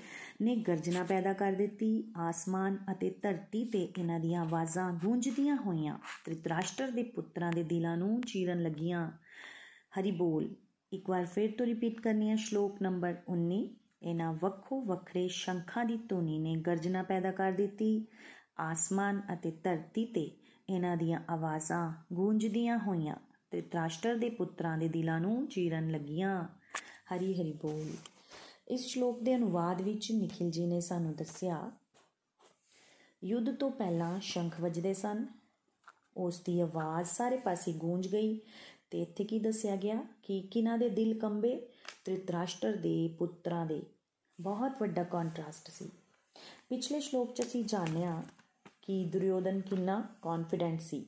Speaker 1: ਨੇ ਗਰਜਨਾ ਪੈਦਾ ਕਰ ਦਿੱਤੀ। ਆਸਮਾਨ ਅਤੇ ਧਰਤੀ ਤੇ ਇਹਨਾਂ ਦੀਆਂ ਆਵਾਜ਼ਾਂ ਗੂੰਜਦੀਆਂ ਹੋਈਆਂ। ਤ੍ਰਿਤਰਾਸ਼ਟਰ ਦੇ ਪੁੱਤਰਾਂ ਦੇ ਦਿਲਾਂ ਨੂੰ ਚੀਰਨ ਲੱਗੀਆਂ। ਹਰੀ ਬੋਲ, ਇੱਕ ਵਾਰ ਫਿਰ ਤੋਂ ਰਿਪੀਟ ਕਰਨੀ ਹੈ ਸ਼ਲੋਕ ਨੰਬਰ 19 ਇਹਨਾਂ ਵੱਖੋ ਵੱਖਰੇ ਸ਼ੰਖਾਂ ਦੀ ਧੁਨੀ ਨੇ ਗਰਜਨਾ ਪੈਦਾ ਕਰ ਦਿੱਤੀ। ਆਸਮਾਨ ਅਤੇ ਧਰਤੀ ਤੇ ਇਹਨਾਂ ਦੀਆਂ ਆਵਾਜ਼ਾਂ ਗੂੰਜਦੀਆਂ ਹੋਈਆਂ। ਤ੍ਰਿਤਰਾਸ਼ਟਰ ਦੇ ਪੁੱਤਰਾਂ ਦੇ ਦਿਲਾਂ ਨੂੰ ਚੀਰਨ ਲੱਗੀਆਂ। ਹਰੀ ਹਰੀ ਬੋਲ। ਇਸ ਸ਼ਲੋਕ ਦੇ ਅਨੁਵਾਦ ਵਿੱਚ ਨikhil ji ਨੇ ਸਾਨੂੰ ਦੱਸਿਆ, ਯੁੱਧ ਤੋਂ ਪਹਿਲਾਂ ਸ਼ੰਖ ਵੱਜਦੇ ਸਨ। ਉਸ ਦੀ ਆਵਾਜ਼ ਸਾਰੇ ਪਾਸੇ ਗੂੰਜ ਗਈ ਤੇ ਇੱਥੇ ਕੀ ਦੱਸਿਆ ਗਿਆ ਕਿ ਕਿਨਾਂ ਦੇ ਦਿਲ ਕੰਬੇ ਤ੍ਰਿਤਰਾਸ਼ਟਰ ਦੇ ਪੁੱਤਰਾਂ ਦੇ। ਬਹੁਤ ਵੱਡਾ ਕੰਟਰਾਸਟ ਸੀ। ਪਿਛਲੇ ਸ਼ਲੋਕ 'ਚ ਅਸੀਂ ਜਾਣਿਆ ਕਿ ਦੁਰਯੋਧਨ ਕਿੰਨਾ ਕੌਨਫੀਡੈਂਟ ਸੀ।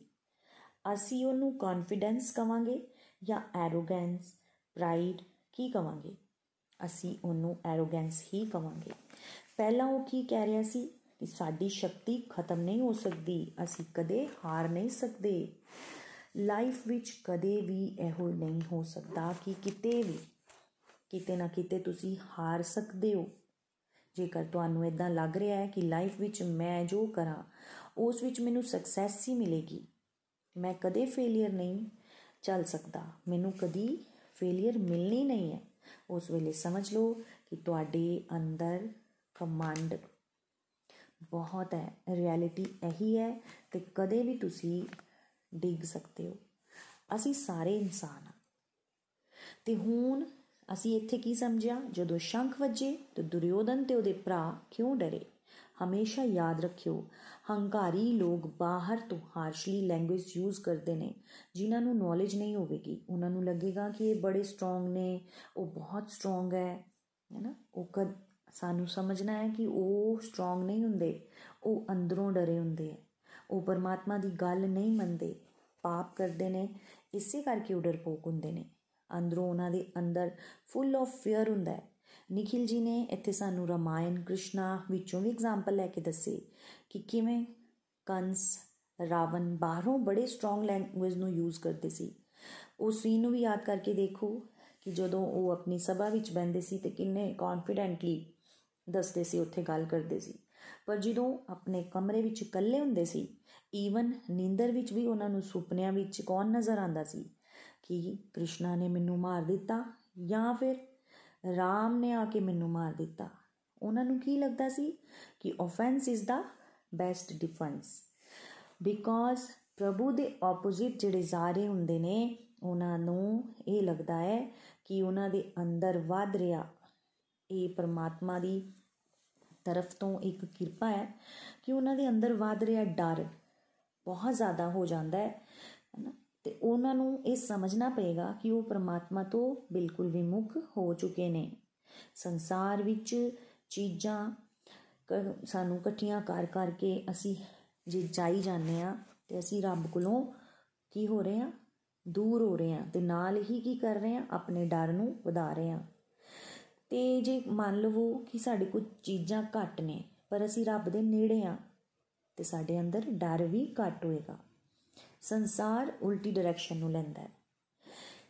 Speaker 1: ਅਸੀਂ ਉਹਨੂੰ ਕੌਨਫੀਡੈਂਸ ਕਵਾਂਗੇ ਜਾਂ ਐਰੋਗੈਂਸ ਪ੍ਰਾਈਡ ਕੀ ਕਵਾਂਗੇ? ਅਸੀਂ ਉਹਨੂੰ ਐਰੋਗੈਂਸ ਹੀ ਕਵਾਂਗੇ। ਪਹਿਲਾਂ ਉਹ ਕੀ ਕਹਿ ਰਿਹਾ ਸੀ? ਕਿ ਸਾਡੀ ਸ਼ਕਤੀ ਖਤਮ ਨਹੀਂ ਹੋ ਸਕਦੀ, ਅਸੀਂ ਕਦੇ ਹਾਰ ਨਹੀਂ ਸਕਦੇ। ਲਾਈਫ ਵਿੱਚ ਕਦੇ ਵੀ ਇਹੋ ਨਹੀਂ ਹੋ ਸਕਦਾ ਕਿ ਕਿਤੇ ਵੀ, ਕਿਤੇ ਨਾ ਕਿਤੇ ਤੁਸੀਂ ਹਾਰ ਸਕਦੇ ਹੋ। ਜੇਕਰ ਤੁਹਾਨੂੰ ਇਦਾਂ ਲੱਗ ਰਿਹਾ ਹੈ ਕਿ ਲਾਈਫ ਵਿੱਚ ਮੈਂ ਜੋ ਕਰਾਂ, ਉਸ ਵਿੱਚ ਮੈਨੂੰ ਸਕਸੈਸ ਹੀ ਮਿਲੇਗੀ। ਮੈਂ ਕਦੇ ਫੇਲਿਅਰ ਨਹੀਂ ਚੱਲ ਸਕਦਾ। ਮੈਨੂੰ ਕਦੀ ਫੇਲਿਅਰ ਮਿਲਣੀ ਨਹੀਂ ਹੈ। ਉਸ ਵੇਲੇ ਸਮਝ ਲਓ ਕਿ ਤੁਹਾਡੇ ਅੰਦਰ ਕਮਾਂਡ ਬਹੁਤ ਹੈ। ਰਿਐਲਿਟੀ ਇਹੀ ਹੈ ਤੇ ਕਦੇ ਵੀ ਤੁਸੀਂ ਡਿੱਗ ਸਕਦੇ ਹੋ। ਅਸੀਂ ਸਾਰੇ ਇਨਸਾਨ ਹਾਂ। ਤੇ ਹੁਣ ਅਸੀਂ ਇੱਥੇ ਕੀ ਸਮਝਿਆ? ਜਦੋਂ ਸ਼ੰਖ ਵੱਜੇ ਤੇ ਦੁਰਯੋਧਨ ਤੇ ਉਹਦੇ ਭਰਾ ਕਿਉਂ ਡਰੇ? ਹਮੇਸ਼ਾ ਯਾਦ ਰੱਖਿਓ, ਹੰਕਾਰੀ ਲੋਕ ਬਾਹਰ ਤੋਂ ਹਾਰਸ਼ਲੀ ਲੈਂਗੁਏਜ ਯੂਜ਼ ਕਰਦੇ ਨੇ। ਜਿਨ੍ਹਾਂ ਨੂੰ ਨੌਲੇਜ ਨਹੀਂ ਹੋਵੇਗੀ, ਉਹਨਾਂ ਨੂੰ ਲੱਗੇਗਾ ਕਿ ਇਹ ਬੜੇ ਸਟਰੋਂਗ ਨੇ, ਉਹ ਬਹੁਤ ਸਟਰੋਂਗ ਹੈ ਹੈਨਾ ਉਹ ਕਦ, ਸਾਨੂੰ ਸਮਝਣਾ ਹੈ ਕਿ ਉਹ ਸਟਰੋਂਗ ਨਹੀਂ ਹੁੰਦੇ, ਉਹ ਅੰਦਰੋਂ ਡਰੇ ਹੁੰਦੇ ਆ ਉਹ ਪਰਮਾਤਮਾ ਦੀ ਗੱਲ ਨਹੀਂ ਮੰਨਦੇ, ਪਾਪ ਕਰਦੇ ਨੇ, ਇਸੇ ਕਰਕੇ ਉਹ ਡਰਪੋਕ ਹੁੰਦੇ ਨੇ। ਅੰਦਰੋਂ ਉਹਨਾਂ ਦੇ ਅੰਦਰ ਫੁੱਲ ਆਫ ਫੀਅਰ ਹੁੰਦਾ ਹੈ। ਨikhil ji ਨੇ ਇੱਥੇ ਸਾਨੂੰ ਰਮਾਇਣ, ਕ੍ਰਿਸ਼ਨਾ ਵਿੱਚੋਂ ਵੀ ਐਗਜ਼ਾਮਪਲ ਲੈ ਕੇ ਦੱਸੇ ਕਿ ਕਿਵੇਂ ਕੰਸ ਰਾਵਣ ਬਾਹਰੋਂ ਬੜੇ ਸਟਰੋਂਗ ਲੈਂਗੁਏਜ ਨੂੰ ਯੂਜ਼ ਕਰਦੇ ਸੀ। ਉਸ ਸੀਨ ਨੂੰ ਵੀ ਯਾਦ ਕਰਕੇ ਦੇਖੋ ਕਿ ਜਦੋਂ ਉਹ ਆਪਣੀ ਸਭਾ ਵਿੱਚ ਬੈੰਦੇ ਸੀ ਤੇ ਕਿੰਨੇ ਕੌਨਫੀਡੈਂਟਲੀ ਦੱਸਦੇ ਸੀ, ਉੱਥੇ ਗੱਲ ਕਰਦੇ ਸੀ। ਪਰ ਜਦੋਂ ਆਪਣੇ ਕਮਰੇ ਵਿੱਚ ਇਕੱਲੇ ਹੁੰਦੇ ਸੀ ਈਵਨ ਨੀਂਦਰ ਵਿੱਚ ਵੀ ਉਹਨਾਂ ਨੂੰ ਸੁਪਨਿਆਂ ਵਿੱਚ ਕੌਣ ਨਜ਼ਰ ਆਂਦਾ ਸੀ ਕਿ ਕ੍ਰਿਸ਼ਨਾ ਨੇ ਮੈਨੂੰ ਮਾਰ ਦਿੱਤਾ ਜਾਂ ਫਿਰ ਰਾਮ ਨੇ ਆ ਕੇ ਮੈਨੂੰ ਮਾਰ ਦਿੱਤਾ। ਉਹਨਾਂ ਨੂੰ ਕੀ ਲੱਗਦਾ ਸੀ ਕਿ offence is the best defence because ਪ੍ਰਭੂ ਦੇ ਆਪੋਜ਼ਿਟ ਜਿਹੜੇ ਜ਼ਾਰੇ ਹੁੰਦੇ ਨੇ, ਉਹਨਾਂ ਨੂੰ ਇਹ ਲੱਗਦਾ ਹੈ ਕਿ ਉਹਨਾਂ ਦੇ ਅੰਦਰ ਵੱਧ ਰਿਹਾ। ਇਹ ਪਰਮਾਤਮਾ ਦੀ ਤਰਫ ਤੋਂ ਇੱਕ ਕਿਰਪਾ ਹੈ ਕਿ ਉਹਨਾਂ ਦੇ ਅੰਦਰ ਵੱਧ ਰਿਹਾ ਡਰ। ਬਹੁਤ ਜ਼ਿਆਦਾ ਹੋ ਜਾਂਦਾ ਹੈ ਹੈਨਾ ਤੇ ਉਹਨਾਂ ਨੂੰ ਇਹ ਸਮਝਣਾ ਪਏਗਾ ਕਿ ਉਹ ਪਰਮਾਤਮਾ ਤੋਂ ਬਿਲਕੁਲ ਵਿਮੁਖ ਹੋ ਚੁੱਕੇ ਨੇ। ਸੰਸਾਰ ਵਿੱਚ ਚੀਜ਼ਾਂ ਸਾਨੂੰ ਇਕੱਠੀਆਂ ਕਰ ਕਰਕੇ ਅਸੀਂ ਜੇ ਜਾਈ ਜਾਂਦੇ ਆ ਤੇ ਅਸੀਂ ਰੱਬ ਕੋਲੋਂ ਕੀ ਹੋ ਰਹੇ ਆ ਦੂਰ ਹੋ ਰਹੇ ਆ ਤੇ ਨਾਲ ਹੀ ਕੀ ਕਰ ਰਹੇ ਆ ਆਪਣੇ ਡਰ ਨੂੰ ਵਧਾ ਰਹੇ ਆ ਤੇ ਜੇ ਮੰਨ ਲਵੋ ਕਿ ਸਾਡੇ ਕੋਲ ਚੀਜ਼ਾਂ ਘੱਟ ਨੇ, ਪਰ ਅਸੀਂ ਰੱਬ ਦੇ ਨੇੜੇ ਆ ਤੇ ਸਾਡੇ ਅੰਦਰ ਡਰ ਵੀ ਘੱਟ ਹੋਏਗਾ। ਸੰਸਾਰ ਉਲਟੀ ਡਾਇਰੈਕਸ਼ਨ ਨੂੰ ਲੈਂਦਾ ਹੈ।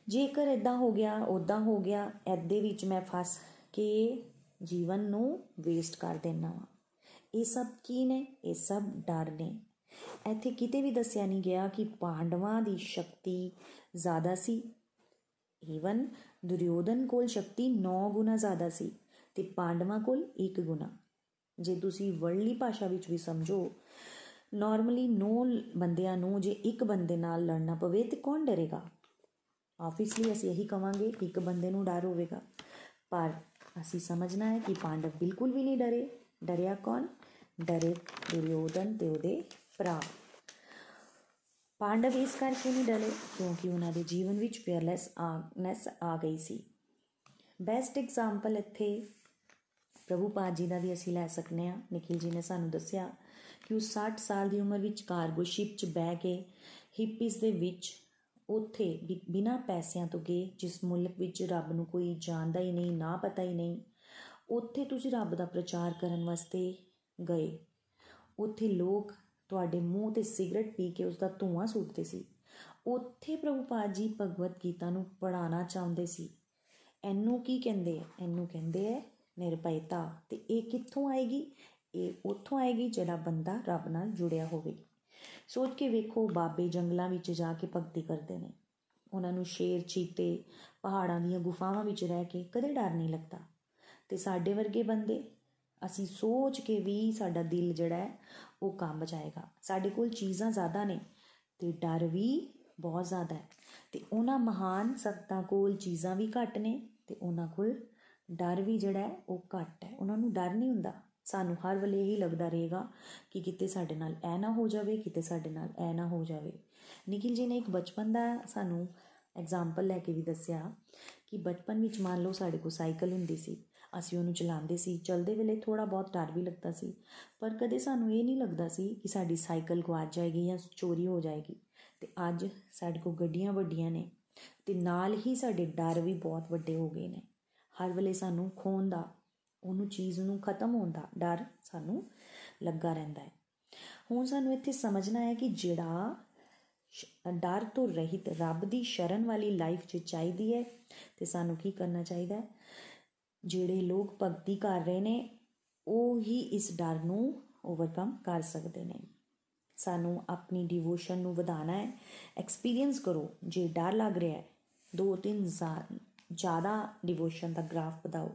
Speaker 1: ਜੇਕਰ ਇਦਾਂ ਹੋ ਗਿਆ ਉਦਾਂ ਹੋ ਗਿਆ ਐਦੇ ਵਿੱਚ ਮੈਂ ਫਸ ਕੇ ਜੀਵਨ ਨੂੰ ਵੇਸਟ ਕਰ ਦੇਣਾ ਵਾ। ਇਹ ਸਭ ਕੀ ਨੇ? ਇਹ ਸਭ ਡਰ ਨੇ। ਇੱਥੇ ਕਿਤੇ ਵੀ ਦੱਸਿਆ ਨਹੀਂ ਗਿਆ ਕਿ ਪਾਂਡਵਾਂ ਦੀ ਸ਼ਕਤੀ ਜ਼ਿਆਦਾ ਸੀ। ਈਵਨ ਦੁਰਯੋਧਨ ਕੋਲ ਸ਼ਕਤੀ 9 ਗੁਣਾ ਜ਼ਿਆਦਾ ਸੀ ਤੇ ਪਾਂਡਵਾਂ ਕੋਲ 1 ਗੁਣਾ। ਜੇ ਤੁਸੀਂ ਵਰਲਡਲੀ ਭਾਸ਼ਾ ਵਿੱਚ ਵੀ ਸਮਝੋ ਨਾਰਮਲੀ 9 ਬੰਦਿਆਂ ਨੂੰ ਜੇ ਇੱਕ ਬੰਦੇ ਨਾਲ ਲੜਨਾ ਪਵੇ ਤੇ ਕੌਣ ਡਰੇਗਾ? ਆਫੀਸਲੀ ਅਸੀਂ ਇਹੀ ਕਵਾਂਗੇ ਕਿ ਇੱਕ ਬੰਦੇ ਨੂੰ ਡਰ ਹੋਵੇਗਾ। ਪਰ ਅਸੀਂ ਸਮਝਣਾ ਹੈ ਕਿ ਪਾਂਡਵ ਬਿਲਕੁਲ ਵੀ ਨਹੀਂ ਡਰੇ। ਡਰਿਆ ਕੌਣ? ਡਰੇ ਦੁਰਯੋਧਨ ਤੇ ਉਹਦੇ ਭਰਾ। ਪਾਂਡਵ ਇਸ ਕਰਕੇ ਨਹੀਂ ਡਰੇ ਕਿਉਂਕਿ ਉਹਨਾਂ ਦੇ ਜੀਵਨ ਵਿੱਚ ਫੀਅਰਲੈਸ ਆਨੈਸ ਆ ਗਈ ਸੀ। ਬੈਸਟ ਐਗਜ਼ਾਮਪਲ ਇੱਥੇ ਪ੍ਰਭੂ ਪਾਦ ਜੀ ਦਾ ਵੀ ਅਸੀਂ ਲੈ ਸਕਨੇ ਆ ਨikhil ਜੀ ਨੇ ਸਾਨੂੰ ਦੱਸਿਆ ਕਿ ਉਹ 60 ਸਾਲ ਦੀ ਉਮਰ ਵਿੱਚ ਕਾਰਗੋ ਸ਼ਿਪ 'ਚ ਬਹਿ ਕੇ ਹਿੱਪੀਸ ਦੇ ਵਿੱਚ ਉੱਥੇ ਬਿਨਾਂ ਪੈਸਿਆਂ ਤੋਂ ਗਏ, ਜਿਸ ਮੁਲਕ ਵਿੱਚ ਰੱਬ ਨੂੰ ਕੋਈ ਜਾਣਦਾ ਹੀ ਨਹੀਂ, ਨਾ ਪਤਾ ਹੀ ਨਹੀਂ। ਉੱਥੇ ਤੁਸੀਂ ਰੱਬ ਦਾ ਪ੍ਰਚਾਰ ਕਰਨ ਵਾਸਤੇ ਗਏ। ਉੱਥੇ ਲੋਕ ਤੁਹਾਡੇ ਮੂੰਹ ਤੇ ਸਿਗਰਟ ਪੀ ਕੇ ਉਸ ਦਾ ਧੂਆਂ ਸੁੱਟਦੇ ਸੀ। ਉੱਥੇ ਪ੍ਰਭੂ ਪਾਦ ਜੀ ਭਗਵਤ ਗੀਤਾ ਨੂੰ ਪੜਾਉਣਾ ਚਾਹੁੰਦੇ ਸੀ। ਇਹਨੂੰ ਕੀ ਕਹਿੰਦੇ ਆ? ਇਹਨੂੰ ਕਹਿੰਦੇ ਆ ਨਿਰਭੈਤਾ ਤੇ ਇਹ ਕਿੱਥੋਂ ਆਏਗੀ? ਇਹ ਉੱਥੋਂ ਆਏਗੀ ਜਿਹੜਾ ਬੰਦਾ ਰੱਬ ਨਾਲ ਜੁੜਿਆ ਹੋਵੇ। ਸੋਚ ਕੇ ਵੇਖੋ, ਬਾਬੇ ਜੰਗਲਾਂ ਵਿੱਚ ਜਾ ਕੇ ਭਗਤੀ ਕਰਦੇ ਨੇ। ਉਹਨਾਂ ਨੂੰ ਸ਼ੇਰ, ਚੀਤੇ, ਪਹਾੜਾਂ ਦੀਆਂ ਗੁਫਾਵਾਂ ਵਿੱਚ ਰਹਿ ਕੇ ਕਦੇ ਡਰ ਨਹੀਂ ਲੱਗਦਾ। ਤੇ ਸਾਡੇ ਵਰਗੇ ਬੰਦੇ, ਅਸੀਂ ਸੋਚ ਕੇ ਵੀ ਸਾਡਾ ਦਿਲ ਜਿਹੜਾ ਹੈ, ਉਹ ਕੰਬ ਜਾਏਗਾ। ਸਾਡੇ ਕੋਲ ਚੀਜ਼ਾਂ ਜ਼ਿਆਦਾ ਨੇ ਤੇ ਡਰ ਵੀ ਬਹੁਤ ਜ਼ਿਆਦਾ ਹੈ। ਤੇ ਉਹਨਾਂ ਮਹਾਨ ਸਖਤਾਂ ਕੋਲ ਚੀਜ਼ਾਂ ਵੀ ਘੱਟ ਨੇ ਤੇ ਉਹਨਾਂ ਕੋਲ ਡਰ ਵੀ ਜਿਹੜਾ ਹੈ, ਉਹ ਘੱਟ ਹੈ। ਉਹਨਾਂ ਨੂੰ ਡਰ ਨਹੀਂ ਹੁੰਦਾ। ਸਾਨੂੰ ਹਰ ਵੇਲੇ ਇਹੀ ਲੱਗਦਾ ਰਹੇਗਾ ਕਿ ਕਿਤੇ ਸਾਡੇ ਨਾਲ ਐ ਨਾ ਹੋ ਜਾਵੇ, ਕਿਤੇ ਸਾਡੇ ਨਾਲ ਐ ਨਾ ਹੋ ਜਾਵੇ। ਨikhil ਜੀ ਨੇ ਇੱਕ ਬਚਪਨ ਦਾ ਸਾਨੂੰ ਐਗਜ਼ਾਮਪਲ ਲੈ ਕੇ ਵੀ ਦੱਸਿਆ ਕਿ ਬਚਪਨ ਵਿੱਚ ਮੰਨ ਲਓ ਸਾਡੇ ਕੋਲ ਸਾਈਕਲ ਹੁੰਦੀ ਸੀ, ਅਸੀਂ ਉਹਨੂੰ ਚਲਾਉਂਦੇ ਸੀ, ਚਲਦੇ ਵੇਲੇ ਥੋੜਾ ਬਹੁਤ ਡਰ ਵੀ ਲੱਗਦਾ ਸੀ, ਪਰ ਕਦੇ ਸਾਨੂੰ ਇਹ ਨਹੀਂ ਲੱਗਦਾ ਸੀ ਕਿ ਸਾਡੀ ਸਾਈਕਲ ਗਵਾਚ ਜਾਏਗੀ ਜਾਂ ਚੋਰੀ ਹੋ ਜਾਏਗੀ। ਤੇ ਅੱਜ ਸਾਡੇ ਕੋਲ ਗੱਡੀਆਂ ਵੱਡੀਆਂ ਨੇ ਤੇ ਨਾਲ ਹੀ ਸਾਡੇ ਡਰ ਵੀ ਬਹੁਤ ਵੱਡੇ ਹੋ ਗਏ ਨੇ। ਹਰ ਵੇਲੇ ਸਾਨੂੰ ਖੋਣ ਦਾ ਉਹਨੂੰ ਚੀਜ਼ ਨੂੰ ਖਤਮ ਹੋਣ ਦਾ ਡਰ ਸਾਨੂੰ ਲੱਗਾ ਰਹਿੰਦਾ ਹੈ। ਹੁਣ ਸਾਨੂੰ ਇੱਥੇ ਸਮਝਣਾ ਹੈ ਕਿ ਜਿਹੜਾ ਡਰ ਤੋਂ ਰਹਿਤ ਰੱਬ ਦੀ ਸ਼ਰਨ ਵਾਲੀ ਲਾਈਫ 'ਚ ਚਾਹੀਦੀ ਹੈ ਤੇ ਸਾਨੂੰ ਕੀ ਕਰਨਾ ਚਾਹੀਦਾ ਹੈ? ਜਿਹੜੇ ਲੋਕ ਭਗਤੀ ਕਰ ਰਹੇ ਨੇ, ਉਹ ਹੀ ਇਸ ਡਰ ਨੂੰ ਓਵਰਕਮ ਕਰ ਸਕਦੇ ਨੇ। ਸਾਨੂੰ ਆਪਣੀ ਡਿਵੋਸ਼ਨ ਨੂੰ ਵਧਾਉਣਾ ਹੈ। ਐਕਸਪੀਰੀਅੰਸ ਕਰੋ, ਜੇ ਡਰ ਲੱਗ ਰਿਹਾ ਹੈ, ਦੋ ਤਿੰਨ ਜ਼ਿਆਦਾ ਡਿਵੋਸ਼ਨ ਦਾ ਗ੍ਰਾਫ ਵਧਾਓ।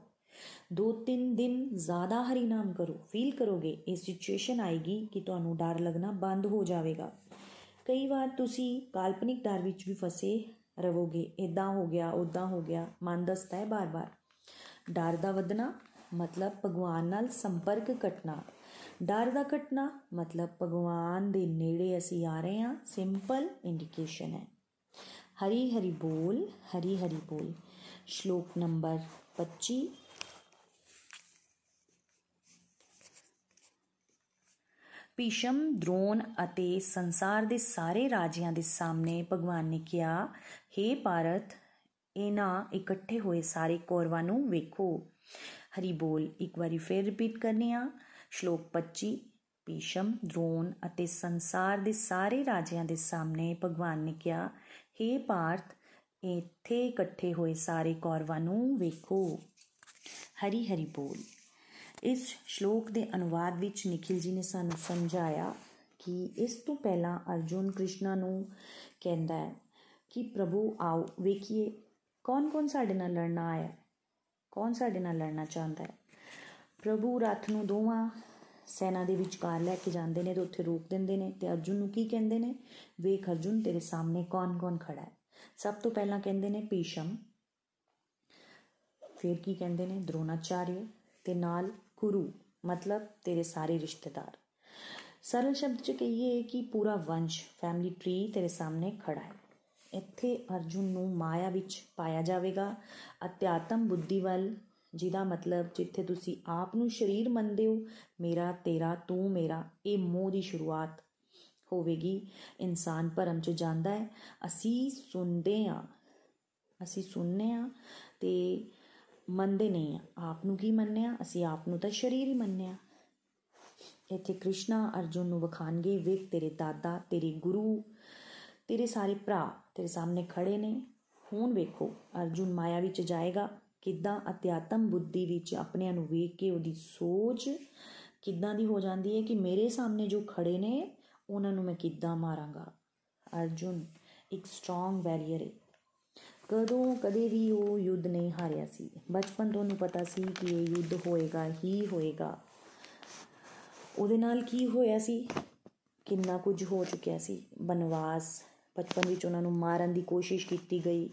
Speaker 1: ਦੋ ਤਿੰਨ ਦਿਨ ਜ਼ਿਆਦਾ ਹਰੀ ਨਾਮ ਕਰੋ ਫੀਲ ਕਰੋਗੇ, ਇਹ ਸਿਚੁਏਸ਼ਨ ਆਏਗੀ ਕਿ ਤੁਹਾਨੂੰ ਡਰ ਲੱਗਣਾ ਬੰਦ ਹੋ ਜਾਵੇਗਾ। ਕਈ ਵਾਰ ਤੁਸੀਂ ਕਾਲਪਨਿਕ ਡਰ ਵਿੱਚ ਵੀ ਫਸੇ ਰਹੋਗੇ ਇਦਾਂ ਹੋ ਗਿਆ ਉਦਾਂ ਹੋ ਗਿਆ, ਮਨ ਦੱਸਦਾ ਹੈ ਬਾਰ-ਬਾਰ। ਡਰ ਦਾ ਵਧਣਾ ਮਤਲਬ ਭਗਵਾਨ ਨਾਲ ਸੰਪਰਕ ਘਟਣਾ। ਡਰ ਦਾ ਘਟਣਾ ਮਤਲਬ ਭਗਵਾਨ ਦੇ ਨੇੜੇ ਅਸੀਂ ਆ ਰਹੇ ਹਾਂ ਸਿੰਪਲ ਇੰਡੀਕੇਸ਼ਨ ਹੈ। ਹਰੀ ਹਰੀ ਬੋਲ ਹਰੀ ਹਰੀ ਬੋਲ। ਸ਼ਲੋਕ ਨੰਬਰ 25 ਭੀਸ਼ਮ, ਦ੍ਰੋਣ ਅਤੇ ਸੰਸਾਰ ਦੇ ਸਾਰੇ ਰਾਜਿਆਂ ਦੇ ਸਾਹਮਣੇ ਭਗਵਾਨ ਨੇ ਕਿਹਾ हे ਭਾਰਤ, ਇਹਨਾਂ ਇਕੱਠੇ ਹੋਏ ਸਾਰੇ ਕੌਰਵਾਂ ਨੂੰ ਵੇਖੋ। ਹਰੀ ਬੋਲ, ਇੱਕ ਵਾਰੀ ਫੇਰ ਰਿਪੀਟ ਕਰਨੇ ਆ। ਸ਼ਲੋਕ 25 ਭੀਸ਼ਮ, ਦ੍ਰੋਣ ਅਤੇ ਸੰਸਾਰ ਦੇ ਸਾਰੇ ਰਾਜਿਆਂ ਦੇ ਸਾਹਮਣੇ ਭਗਵਾਨ ਨੇ ਕਿਹਾ हे ਭਾਰਤ, ਇੱਥੇ ਇਕੱਠੇ ਹੋਏ ਸਾਰੇ ਕੌਰਵਾਂ ਨੂੰ ਵੇਖੋ। ਹਰੀ ਹਰੀ ਬੋਲ। ਇਸ ਸ਼ਲੋਕ ਦੇ ਅਨੁਵਾਦ ਵਿੱਚ ਨikhil ਜੀ ਨੇ ਸਾਨੂੰ ਸਮਝਾਇਆ ਕਿ ਇਸ ਤੋਂ ਪਹਿਲਾਂ ਅਰਜੁਨ ਕ੍ਰਿਸ਼ਨਾ ਨੂੰ ਕਹਿੰਦਾ ਹੈ ਕਿ ਪ੍ਰਭੂ ਆਓ ਵੇਖੀਏ ਕੌਣ-ਕੌਣ ਸਾਡੇ ਨਾਲ ਲੜਨਾ ਆਇਆ? ਕੌਣ ਸਾਡੇ ਨਾਲ ਲੜਨਾ ਚਾਹੁੰਦਾ ਹੈ? ਪ੍ਰਭੂ ਰਥ ਨੂੰ ਦੋਵਾਂ ਸੈਨਾ ਦੇ ਵਿਚਕਾਰ ਲੈ ਕੇ ਜਾਂਦੇ ਨੇ ਤੇ ਉੱਥੇ ਰੋਕ ਦਿੰਦੇ ਨੇ ਤੇ ਅਰਜੁਨ ਨੂੰ ਕੀ ਕਹਿੰਦੇ ਨੇ? ਵੇਖ ਅਰਜੁਨ, ਤੇਰੇ ਸਾਹਮਣੇ ਕੌਣ-ਕੌਣ ਖੜਾ ਹੈ? ਸਭ ਤੋਂ ਪਹਿਲਾਂ ਕਹਿੰਦੇ ਨੇ ਪੀਸ਼ਮ ਫਿਰ ਕੀ ਕਹਿੰਦੇ ਨੇ? ਦ੍ਰੋਣਾਚਾਰਿਆ ਤੇ ਨਾਲ ਗੁਰੂ ਮਤਲਬ ਤੇਰੇ ਸਾਰੇ ਰਿਸ਼ਤੇਦਾਰ। ਸਰਲ ਸ਼ਬਦ ਚ ਕਹੀਏ ਕਿ ਪੂਰਾ ਵੰਸ਼ ਫੈਮਿਲੀ ਟਰੀ ਤੇਰੇ ਸਾਹਮਣੇ ਖੜਾ ਹੈ। ਇੱਥੇ ਅਰਜੁਨ ਨੂੰ ਮਾਇਆ ਵਿੱਚ ਪਾਇਆ ਜਾਵੇਗਾ। ਅਧਿਆਤਮ ਬੁੱਧੀ ਵੱਲ, ਜਿਹਦਾ ਮਤਲਬ ਜਿੱਥੇ ਤੁਸੀਂ ਆਪ ਨੂੰ ਸ਼ਰੀਰ ਮੰਨਦੇ ਹੋ, ਮੇਰਾ, ਤੇਰਾ, ਤੂੰ, ਮੇਰਾ, ਇਹ ਮੋਹ ਦੀ ਸ਼ੁਰੂਆਤ ਹੋਵੇਗੀ। ਇਨਸਾਨ ਭਰਮ ਚ ਜਾਂਦਾ ਹੈ। ਅਸੀਂ ਸੁਣਦੇ ਆ ਅਸੀਂ ਸੁਣਨੇ ਆ ਤੇ ਮੰਨਦੇ ਨਹੀਂ ਆ। ਆਪ ਨੂੰ ਕੀ ਮੰਨਿਆ? ਅਸੀਂ ਆਪ ਨੂੰ ਤਾਂ ਸ਼ਰੀਰ ਹੀ ਮੰਨਿਆ। ਇੱਥੇ ਕ੍ਰਿਸ਼ਨਾ ਅਰਜੁਨ ਨੂੰ ਵਖਾਣਗੇ, ਵੇਖ ਤੇਰੇ ਦਾਦਾ, ਤੇਰੇ ਗੁਰੂ, ਤੇਰੇ ਸਾਰੇ ਭਰਾ ਤੇਰੇ ਸਾਹਮਣੇ ਖੜੇ ਨੇ। ਹੁਣ ਵੇਖੋ, ਅਰਜੁਨ ਮਾਇਆ ਵਿੱਚ ਜਾਏਗਾ। ਕਿੱਦਾਂ ਅਧਿਆਤਮ ਬੁੱਧੀ ਵਿੱਚ ਆਪਣਿਆਂ ਨੂੰ ਵੇਖ ਕੇ ਉਹਦੀ ਸੋਚ ਕਿੱਦਾਂ ਦੀ ਹੋ ਜਾਂਦੀ ਹੈ ਕਿ ਮੇਰੇ ਸਾਹਮਣੇ ਜੋ ਖੜੇ ਨੇ, ਉਹਨਾਂ ਨੂੰ ਮੈਂ ਕਿੱਦਾਂ ਮਾਰਾਂਗਾ? ਅਰਜੁਨ ਇੱਕ ਸਟਰੋਂਗ ਵੈਰੀਅਰ ਹੈ। ਕਦੋਂ ਕਦੇ ਵੀ ਉਹ ਯੁੱਧ ਨਹੀਂ ਹਾਰਿਆ ਸੀ। ਬਚਪਨ ਤੋਂ ਉਹਨੂੰ ਪਤਾ ਸੀ ਕਿ ਇਹ ਯੁੱਧ ਹੋਏਗਾ, ਹੀ ਹੋਏਗਾ। ਉਹਦੇ ਨਾਲ ਕੀ ਹੋਇਆ ਸੀ? ਕਿੰਨਾ ਕੁਝ ਹੋ ਚੁੱਕਿਆ ਸੀ। ਬਨਵਾਸ, ਬਚਪਨ ਵਿੱਚ ਉਹਨਾਂ ਨੂੰ ਮਾਰਨ ਦੀ ਕੋਸ਼ਿਸ਼ ਕੀਤੀ ਗਈ।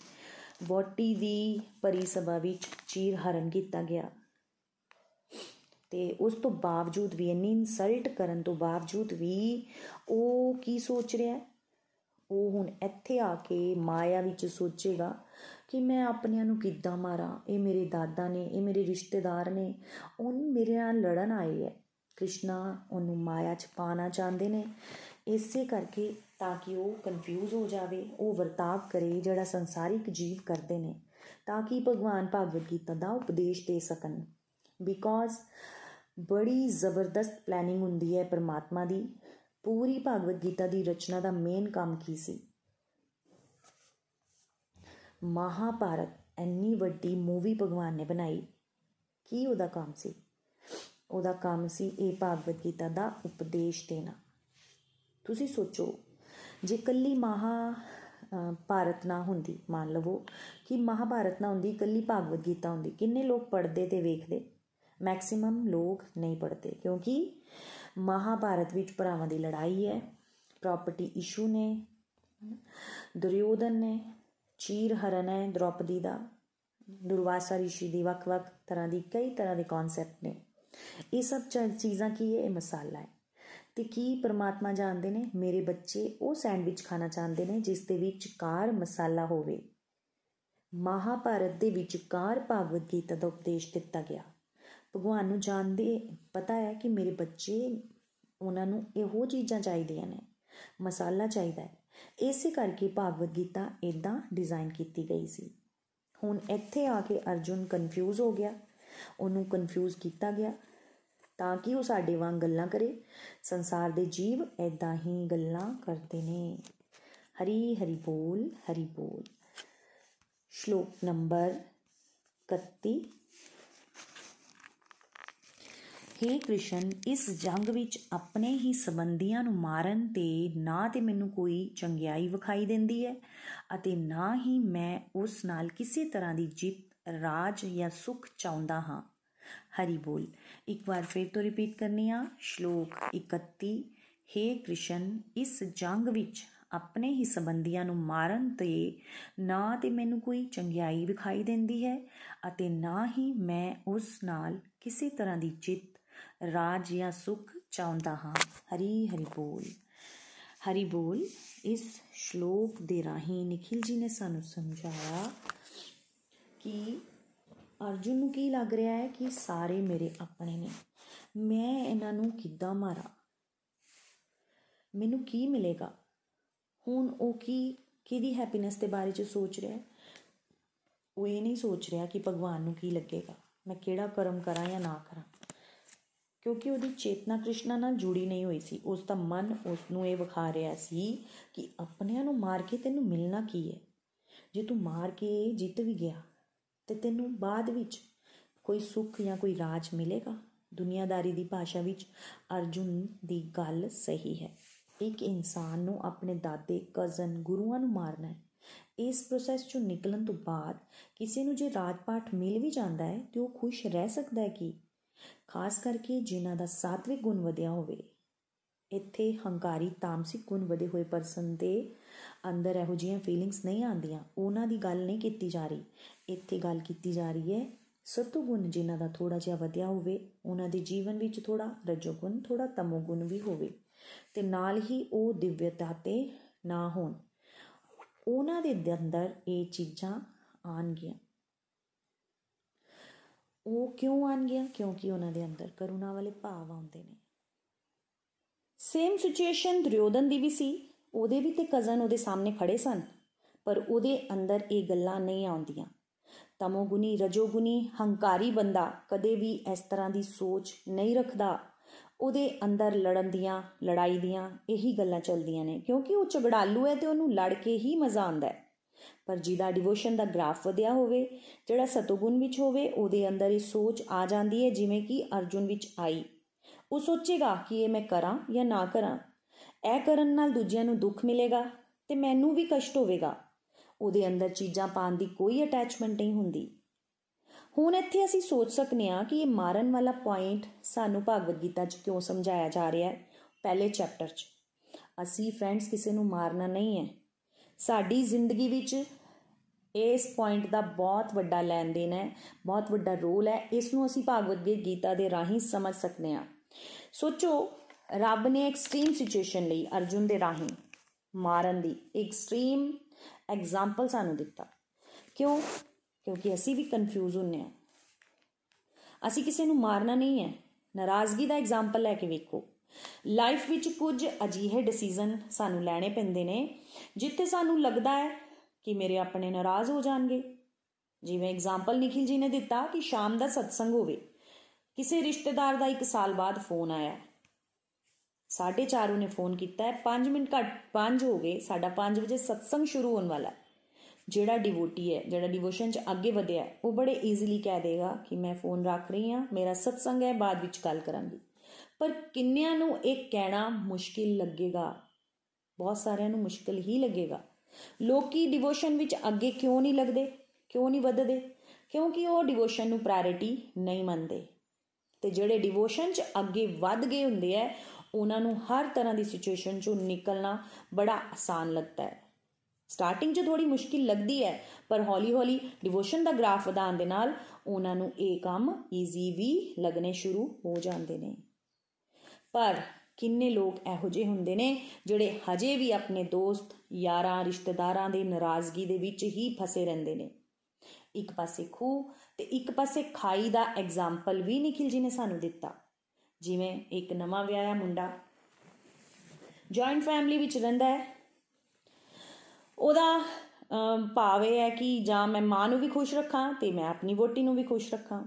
Speaker 1: ਵੋਟੀ ਦੀ ਪਰੀ ਸਭਾ ਵਿੱਚ ਚੀਰ ਹਰਨ ਕੀਤਾ ਗਿਆ। ਤੇ ਉਸ ਤੋਂ ਬਾਵਜੂਦ ਵੀ, ਇੰਨੀ ਇਨਸਲਟ ਕਰਨ ਤੋਂ ਬਾਵਜੂਦ ਵੀ ਉਹ ਕੀ ਸੋਚ ਰਿਹਾ? ਉਹ ਹੁਣ ਇੱਥੇ ਆ ਕੇ ਮਾਇਆ ਵਿੱਚ ਸੋਚੇਗਾ। ਕਿ ਮੈਂ ਆਪਣਿਆਂ ਨੂੰ ਕਿੱਦਾਂ ਮਾਰਾਂ? ਇਹ ਮੇਰੇ ਦਾਦਾ ਨੇ, ਇਹ ਮੇਰੇ ਰਿਸ਼ਤੇਦਾਰ ਨੇ ਉਹ ਮੇਰੇ ਨਾਲ ਲੜਨ ਆਏ ਹੈ ਕ੍ਰਿਸ਼ਨਾ ਉਹਨੂੰ ਮਾਇਆ 'ਚ ਪਾਣਾ ਚਾਹੁੰਦੇ ਨੇ। ਇਸੇ ਕਰਕੇ ਤਾਂ ਕਿ ਉਹ ਕਨਫਿਊਜ਼ ਹੋ ਜਾਵੇ, ਉਹ ਵਰਤਾਵ ਕਰੇ ਜਿਹੜਾ ਸੰਸਾਰਿਕ ਜੀਵ ਕਰਦੇ ਨੇ, ਤਾਂ ਕਿ ਭਗਵਾਨ ਭਗਵਦ ਗੀਤਾ ਦਾ ਉਪਦੇਸ਼ ਦੇ ਸਕਣ। ਬਿਕੋਜ਼ ਬੜੀ ਜ਼ਬਰਦਸਤ ਪਲੈਨਿੰਗ ਹੁੰਦੀ ਹੈ ਪਰਮਾਤਮਾ ਦੀ। ਪੂਰੀ ਭਗਵਦ ਗੀਤਾ ਦੀ ਰਚਨਾ ਦਾ ਮੇਨ ਕੰਮ ਕੀ ਸੀ? ਮਹਾਭਾਰਤ ਇੰਨੀ ਵੱਡੀ ਮੂਵੀ ਭਗਵਾਨ ਨੇ ਬਣਾਈ। ਕੀ ਉਹਦਾ ਕੰਮ ਸੀ? ਉਹਦਾ ਕੰਮ ਸੀ ਇਹ ਭਗਵਦ ਗੀਤਾ ਦਾ ਉਪਦੇਸ਼ ਦੇਣਾ। ਤੁਸੀਂ ਸੋਚੋ, ਜੇ ਕੱਲੀ ਮਹਾ ਭਾਰਤ ਨਾ ਹੁੰਦੀ, ਮੰਨ ਲਵੋ ਕਿ ਮਹਾਭਾਰਤ ਨਾ ਹੁੰਦੀ ਕੱਲੀ ਭਗਵਦ ਗੀਤਾ ਹੁੰਦੀ, ਕਿੰਨੇ ਲੋਕ ਪੜ੍ਹਦੇ ਤੇ ਵੇਖਦੇ? ਮੈਕਸਿਮਮ ਲੋਕ ਨਹੀਂ ਪੜ੍ਹਦੇ, ਕਿਉਂਕਿ ਮਹਾਭਾਰਤ ਵਿੱਚ ਭਰਾਵਾਂ ਦੀ ਲੜਾਈ ਹੈ ਪ੍ਰਾਪਰਟੀ ਇਸ਼ੂ ਨੇ, ਦੁਰਯੋਧਨ ਨੇ ਚੀਰ ਹਰਨ ਹੈ ਦ੍ਰੋਪਦੀ ਦਾ। ਦੁਰਵਾਸਾ ਰਿਸ਼ੀ ਦੀ ਵੱਖ-ਵੱਖ ਤਰ੍ਹਾਂ ਦੀ ਕਈ ਤਰ੍ਹਾਂ ਦੇ ਕਨਸੈਪਟ ਨੇ। ਇਹ ਸਭ ਚੀਜ਼ਾਂ ਕੀ ਹੈ? ਇਹ ਮਸਾਲਾ ਹੈ। ਤੇ ਕੀ ਪਰਮਾਤਮਾ ਜਾਣਦੇ ਨੇ? ਮੇਰੇ ਬੱਚੇ ਉਹ ਸੈਂਡਵਿਚ ਖਾਣਾ ਚਾਹੁੰਦੇ ਨੇ ਜਿਸ ਦੇ ਵਿੱਚ ਕਾਰ ਮਸਾਲਾ ਹੋਵੇ। ਮਹਾਭਾਰਤ ਦੇ ਵਿੱਚ ਕਾਰ ਭਗਵਦ ਗੀਤਾ ਦਾ ਉਪਦੇਸ਼ ਦਿੱਤਾ ਗਿਆ। ਭਗਵਾਨ ਨੂੰ ਜਾਣਦੇ, ਪਤਾ ਹੈ ਕਿ ਮੇਰੇ ਬੱਚੇ ਉਹਨਾਂ ਨੂੰ ਇਹੋ ਚੀਜ਼ਾਂ ਚਾਹੀਦੀਆਂ ਨੇ। ਮਸਾਲਾ ਚਾਹੀਦਾ ਹੈ। ਇਸੇ ਕਰਕੇ ਭਗਵਦ ਗੀਤਾ ਇਦਾਂ ਡਿਜ਼ਾਈਨ ਕੀਤੀ ਗਈ ਸੀ। ਹੁਣ ਇੱਥੇ ਆ ਕੇ ਅਰਜੁਨ ਕਨਫਿਊਜ਼ ਹੋ ਗਿਆ। ਉਹਨੂੰ ਕਨਫਿਊਜ਼ ਕੀਤਾ ਗਿਆ ਤਾਂ ਕਿ ਉਹ ਸਾਡੇ ਵਾਂਗ ਗੱਲਾਂ ਕਰੇ। ਸੰਸਾਰ ਦੇ ਜੀਵ ਐਦਾਂ ਹੀ ਗੱਲਾਂ ਕਰਦੇ ਨੇ। ਹਰੀ ਹਰੀ ਬੋਲ ਹਰੀ ਬੋਲ। ਸ਼ਲੋਕ ਨੰਬਰ 31 हे ਕ੍ਰਿਸ਼ਨ, ਇਸ ਜੰਗ ਵਿੱਚ ਆਪਣੇ ਹੀ ਸੰਬੰਧੀਆਂ ਨੂੰ ਮਾਰਨ ਤੇ ਨਾ ਤੇ ਮੈਨੂੰ ਕੋਈ ਚੰਗਿਆਈ ਵਿਖਾਈ ਦਿੰਦੀ ਹੈ ਅਤੇ ਨਾ ਹੀ ਮੈਂ ਉਸ ਨਾਲ ਕਿਸੇ ਤਰ੍ਹਾਂ ਦੀ ਜਿੱਤ, ਰਾਜ ਜਾਂ ਸੁਖ ਚਾਹੁੰਦਾ ਹਾਂ। ਹਰੀ ਬੋਲ। ਇੱਕ ਵਾਰ ਫਿਰ ਤੋਂ ਰਿਪੀਟ ਕਰਨੀ ਆ। ਸ਼ਲੋਕ 31 हे ਕ੍ਰਿਸ਼ਨ, ਇਸ ਜੰਗ ਵਿੱਚ ਆਪਣੇ ਹੀ ਸੰਬੰਧੀਆਂ ਨੂੰ ਮਾਰਨ ਤੇ ਨਾ ਤੇ ਮੈਨੂੰ ਕੋਈ ਚੰਗਿਆਈ ਵਿਖਾਈ ਦਿੰਦੀ ਹੈ ਅਤੇ ਨਾ ਹੀ ਮੈਂ ਉਸ ਨਾਲ ਕਿਸੇ ਤਰ੍ਹਾਂ ਦੀ ਜਿੱਤ ਰਾਜ ਜਾਂ ਸੁਖ ਚਾਹੁੰਦਾ ਹਾਂ। ਹਰੀ ਹਰੀ ਬੋਲ। ਹਰੀ ਬੋਲ, ਇਸ ਸ਼ਲੋਕ ਦੇ ਰਾਹੀਂ ਨikhil ji ਨੇ ਸਾਨੂੰ ਸਮਝਾਇਆ ਕਿ ਅਰਜੁਨ ਨੂੰ ਕੀ ਲੱਗ ਰਿਹਾ ਹੈ ਕਿ ਸਾਰੇ ਮੇਰੇ ਆਪਣੇ ਨੇ। ਮੈਂ ਇਹਨਾਂ ਨੂੰ ਕਿੱਦਾਂ ਮਾਰਾਂ? ਮੈਨੂੰ ਕੀ ਮਿਲੇਗਾ? ਹੁਣ ਉਹ ਕੀ, ਕਿਹਦੀ ਹੈਪੀਨੈਸ ਦੇ ਬਾਰੇ ਚ ਸੋਚ ਰਿਹਾ ਉਹ ਇਹ ਨਹੀਂ ਸੋਚ ਰਿਹਾ ਕਿ ਭਗਵਾਨ ਨੂੰ ਕੀ ਲੱਗੇਗਾ? ਮੈਂ ਕਿਹੜਾ ਕਰਮ ਕਰਾਂ ਜਾਂ ਨਾ ਕਰਾਂ? ਕਿਉਂਕਿ ਉਹਦੀ ਚੇਤਨਾ ਕ੍ਰਿਸ਼ਨਾ ਨਾਲ ਜੁੜੀ ਨਹੀਂ ਹੋਈ ਸੀ। ਉਸ ਦਾ ਮਨ ਉਸ ਨੂੰ ਇਹ ਵਿਖਾ ਰਿਹਾ ਸੀ ਕਿ ਆਪਣਿਆਂ ਨੂੰ ਮਾਰ ਕੇ ਤੈਨੂੰ ਮਿਲਣਾ ਕੀ ਹੈ? ਜੇ ਤੂੰ ਮਾਰ ਕੇ ਜਿੱਤ ਵੀ ਗਿਆ, ਤੇ ਤੈਨੂੰ ਬਾਅਦ ਵਿੱਚ ਕੋਈ ਸੁੱਖ ਜਾਂ ਕੋਈ ਰਾਜ ਮਿਲੇਗਾ? ਦੁਨੀਆਦਾਰੀ ਦੀ ਭਾਸ਼ਾ ਵਿੱਚ ਅਰਜੁਨ ਦੀ ਗੱਲ ਸਹੀ ਹੈ। ਇੱਕ ਇਨਸਾਨ ਨੂੰ ਆਪਣੇ ਦਾਦੇ ਕਜ਼ਨ ਗੁਰੂਆਂ ਨੂੰ ਮਾਰਨਾ ਹੈ। ਇਸ ਪ੍ਰੋਸੈਸ ਚੋਂ ਨਿਕਲਣ ਤੋਂ ਬਾਅਦ ਕਿਸੇ ਨੂੰ ਜੇ ਰਾਜਪਾਠ ਮਿਲ ਵੀ ਜਾਂਦਾ ਹੈ, ਤੇ ਉਹ ਖੁਸ਼ ਰਹਿ ਸਕਦਾ ਹੈ ਕਿ ਖਾਸ ਕਰਕੇ ਜਿਨ੍ਹਾਂ ਦਾ ਸਾਤਵਿਕ ਗੁਣ ਵਧਿਆ ਹੋਵੇ। ਇੱਥੇ ਹੰਕਾਰੀ, ਤਾਮਸਿਕ ਗੁਣ ਵਧੇ ਹੋਏ ਪਰਸਨ ਦੇ ਅੰਦਰ ਇਹੋ ਜਿਹੀਆਂ ਫੀਲਿੰਗਸ ਨਹੀਂ ਆਉਂਦੀਆਂ। ਉਹਨਾਂ ਦੀ ਗੱਲ ਨਹੀਂ ਕੀਤੀ ਜਾ ਰਹੀ। ਇੱਥੇ ਗੱਲ ਕੀਤੀ ਜਾ ਰਹੀ ਹੈ ਸਤੋ ਗੁਣ ਜਿਨ੍ਹਾਂ ਦਾ ਥੋੜਾ ਜਿਹਾ ਵਧਿਆ ਹੋਵੇ। ਉਹਨਾਂ ਦੇ ਜੀਵਨ ਵਿੱਚ ਥੋੜਾ ਰਜੋ ਗੁਣ ਥੋੜਾ ਤਮੋ ਗੁਣ ਵੀ ਹੋਵੇ। ਤੇ ਨਾਲ ਹੀ ਉਹ ਦਿਵਯਤਾ ਤੇ ਨਾ ਹੋਣ। ਉਹਨਾਂ ਦੇ ਅੰਦਰ ਇਹ ਚੀਜ਼ਾਂ ਆਣਗੀਆਂ ਉਹ ਕਿਉਂ ਆਣਗੀਆਂ? ਕਿਉਂਕਿ ਉਹਨਾਂ ਦੇ ਅੰਦਰ ਕਰੁਣਾ ਵਾਲੇ ਭਾਵ ਆਉਂਦੇ ਨੇ। ਸੇਮ ਸਿਚੁਏਸ਼ਨ ਦੁਰਯੋਧਨ ਦੀ ਵੀ ਸੀ। ਉਹਦੇ ਵੀ ਤੇ ਕਜ਼ਨ ਉਹਦੇ ਸਾਹਮਣੇ ਖੜੇ ਸਨ, ਪਰ ਉਹਦੇ ਅੰਦਰ ਇਹ ਗੱਲਾਂ ਨਹੀਂ ਆਉਂਦੀਆਂ। ਤਮੋਗੁਣੀ, ਰਜੋਗੁਣੀ, ਹੰਕਾਰੀ ਬੰਦਾ ਕਦੇ ਵੀ ਇਸ ਤਰ੍ਹਾਂ ਦੀ ਸੋਚ ਨਹੀਂ ਰੱਖਦਾ। ਉਹਦੇ ਅੰਦਰ ਲੜਨ ਦੀਆਂ, ਲੜਾਈ ਦੀਆਂ ਇਹੀ ਗੱਲਾਂ ਚੱਲਦੀਆਂ ਨੇ। ਕਿਉਂਕਿ ਉਹ ਝਗੜਾਲੂ ਹੈ ਤੇ ਉਹਨੂੰ ਲੜ ਕੇ ਹੀ ਮਜ਼ਾ ਆਉਂਦਾ ਹੈ। ਪਰ ਜਿਹਦਾ ਡਿਵੋਸ਼ਨ ਦਾ ਗ੍ਰਾਫ ਵਧਿਆ ਹੋਵੇ, ਜਿਹੜਾ ਸਤੋਗੁਣ ਵਿੱਚ ਹੋਵੇ, ਉਹਦੇ ਅੰਦਰ ਇਹ ਸੋਚ ਆ ਜਾਂਦੀ ਹੈ, ਜਿਵੇਂ ਕਿ ਅਰਜੁਨ ਵਿੱਚ ਆਈ। ਉਹ ਸੋਚੇਗਾ ਕਿ ਇਹ ਮੈਂ ਕਰਾਂ ਜਾਂ ਨਾ ਕਰਾਂ। ਇਹ ਕਰਨ ਨਾਲ ਦੂਜਿਆਂ ਨੂੰ ਦੁੱਖ ਮਿਲੇਗਾ ਤੇ ਮੈਨੂੰ ਵੀ ਕਸ਼ਟ ਹੋਵੇਗਾ। ਉਹਦੇ ਅੰਦਰ ਚੀਜ਼ਾਂ ਪਾਣ ਦੀ ਕੋਈ ਅਟੈਚਮੈਂਟ ਨਹੀਂ ਹੁੰਦੀ। ਹੁਣ ਇੱਥੇ ਅਸੀਂ ਸੋਚ ਸਕਨੇ ਆ ਕਿ ਇਹ ਮਾਰਨ ਵਾਲਾ ਪੁਆਇੰਟ ਸਾਨੂੰ ਭਗਵਦ ਗੀਤਾ 'ਚ ਕਿਉਂ ਸਮਝਾਇਆ ਜਾ ਰਿਹਾ ਹੈ? ਪਹਿਲੇ ਚੈਪਟਰ 'ਚ। ਅਸੀਂ ਫਰੈਂਡਸ ਕਿਸੇ ਨੂੰ ਮਾਰਨਾ ਨਹੀਂ ਹੈ। ਸਾਡੀ ਜ਼ਿੰਦਗੀ ਵਿੱਚ ਇਸ ਪੁਆਇੰਟ ਦਾ ਬਹੁਤ ਵੱਡਾ ਲੈਣ ਦੇਣ ਹੈ, ਬਹੁਤ ਵੱਡਾ ਰੋਲ ਹੈ। ਇਸ ਨੂੰ ਅਸੀਂ ਭਗਵਦ ਗੀਤਾ ਦੇ ਰਾਹੀਂ ਸਮਝ ਸਕਨੇ ਆ ਸੋਚੋ, ਰੱਬ ਨੇ ਐਕਸਟ੍ਰੀਮ ਸਿਚੁਏਸ਼ਨ ਲਈ ਅਰਜੁਨ ਦੇ ਰਾਹੀਂ ਮਾਰਨ ਦੀ ਐਕਸਟ੍ਰੀਮ ਐਗਜ਼ਾਮਪਲ ਸਾਨੂੰ ਦਿੱਤਾ। ਕਿਉਂ? ਕਿਉਂਕਿ ਅਸੀਂ ਵੀ ਕਨਫਿਊਜ਼ ਹੁੰਨੇ ਆ ਅਸੀਂ ਕਿਸੇ ਨੂੰ ਮਾਰਨਾ ਨਹੀਂ ਹੈ। ਨਾਰਾਜ਼ਗੀ ਦਾ ਐਗਜ਼ਾਮਪਲ ਲੈ ਕੇ ਵੇਖੋ। ਲਾਈਫ ਵਿੱਚ ਕੁਝ ਅਜੀਹੇ ਡਿਸੀਜਨ ਸਾਨੂੰ ਲੈਣੇ ਪੈਂਦੇ ਨੇ, ਜਿੱਥੇ ਸਾਨੂੰ ਲੱਗਦਾ ਹੈ ਕਿ ਮੇਰੇ ਆਪਣੇ ਨਾਰਾਜ਼ ਹੋ ਜਾਣਗੇ। ਜਿਵੇਂ ਐਗਜ਼ਾਮਪਲ ਨਿਖਿਲ ਜੀ ਨੇ ਦਿੱਤਾ ਕਿ ਸ਼ਾਮ ਦਾ ਸਤਸੰਗ ਹੋਵੇ। ਕਿਸੇ ਰਿਸ਼ਤੇਦਾਰ ਦਾ 1 ਸਾਲ ਬਾਅਦ ਫੋਨ ਆਇਆ। 4:30 ਉਹਨੇ ਫੋਨ ਕੀਤਾ ਹੈ। 5 ਮਿੰਟ ਘੱਟ 5 ਹੋ ਗਏ। ਸਾਡਾ 5 ਵਜੇ ਸਤਸੰਗ ਸ਼ੁਰੂ ਹੋਣ ਵਾਲਾ ਹੈ। ਜਿਹੜਾ ਡਿਵੋਟੀ ਹੈ, ਜਿਹੜਾ ਡਿਵੋਸ਼ਨ ਚ ਅੱਗੇ ਵਧਿਆ ਉਹ ਬੜੇ ਈਜ਼ੀਲੀ ਕਹਿ ਦੇਗਾ ਕਿ ਮੈਂ ਫੋਨ ਰੱਖ ਰਹੀ ਹਾਂ, ਮੇਰਾ ਸਤਸੰਗ ਹੈ, ਬਾਅਦ ਵਿੱਚ ਗੱਲ ਕਰਾਂਗੀ। ਪਰ ਕਿੰਨਿਆਂ ਨੂੰ ਇਹ ਕਹਿਣਾ ਮੁਸ਼ਕਿਲ ਲੱਗੇਗਾ? ਬਹੁਤ ਸਾਰਿਆਂ ਨੂੰ ਮੁਸ਼ਕਿਲ ਹੀ ਲੱਗੇਗਾ। ਲੋਕੀ ਡਿਵੋਸ਼ਨ ਵਿੱਚ ਅੱਗੇ ਕਿਉਂ ਨਹੀਂ ਲੱਗਦੇ? ਕਿਉਂ ਨਹੀਂ ਵੱਧਦੇ? ਕਿਉਂਕਿ ਉਹ ਡਿਵੋਸ਼ਨ ਨੂੰ ਪ੍ਰਾਇੋਰਟੀ ਨਹੀਂ ਮੰਨਦੇ। ਤੇ ਜਿਹੜੇ ਡਿਵੋਸ਼ਨ 'ਚ ਅੱਗੇ ਵੱਧ ਗਏ ਹੁੰਦੇ ਆ, ਉਹਨਾਂ ਨੂੰ ਹਰ ਤਰ੍ਹਾਂ ਦੀ ਸਿਚੁਏਸ਼ਨ 'ਚੋਂ ਨਿਕਲਣਾ ਬੜਾ ਆਸਾਨ ਲੱਗਦਾ ਹੈ। ਸਟਾਰਟਿੰਗ 'ਚ ਥੋੜੀ ਮੁਸ਼ਕਿਲ ਲੱਗਦੀ ਹੈ, ਪਰ ਹੌਲੀ-ਹੌਲੀ ਡਿਵੋਸ਼ਨ ਦਾ ਗ੍ਰਾਫ ਵਧਾਉਣ ਦੇ ਨਾਲ ਉਹਨਾਂ ਨੂੰ ਇਹ ਕੰਮ ਈਜ਼ੀ ਵੀ ਲੱਗਣੇ ਸ਼ੁਰੂ ਹੋ ਜਾਂਦੇ ਨੇ। ਪਰ ਕਿੰਨੇ ਲੋਕ ਇਹੋ ਜਿਹੇ ਹੁੰਦੇ ਨੇ ਜਿਹੜੇ ਹਜੇ ਵੀ ਆਪਣੇ ਦੋਸਤ, ਯਾਰਾਂ, ਰਿਸ਼ਤੇਦਾਰਾਂ ਦੇ ਨਾਰਾਜ਼ਗੀ ਦੇ ਵਿੱਚ ਹੀ ਫਸੇ ਰਹਿੰਦੇ ਨੇ। ਇੱਕ ਪਾਸੇ ਖੂਹ ਤੇ ਇੱਕ ਪਾਸੇ ਖਾਈ ਦਾ ਐਗਜ਼ਾਮਪਲ ਵੀ ਨikhil ਜੀ ਨੇ ਸਾਨੂੰ ਦਿੱਤਾ। ਜਿਵੇਂ ਇੱਕ ਨਵਾਂ ਵਿਆਹਿਆ ਮੁੰਡਾ ਜੁਆਇੰਟ ਫੈਮਿਲੀ ਵਿੱਚ ਰਹਿੰਦਾ ਹੈ। ਉਹਦਾ ਭਾਵ ਇਹ ਹੈ ਕਿ ਜਾਂ ਮੈਂ ਮਾਂ ਨੂੰ ਵੀ ਖੁਸ਼ ਰੱਖਾਂ ਤੇ ਮੈਂ ਆਪਣੀ ਵੋਟੀ ਨੂੰ ਵੀ ਖੁਸ਼ ਰੱਖਾਂ।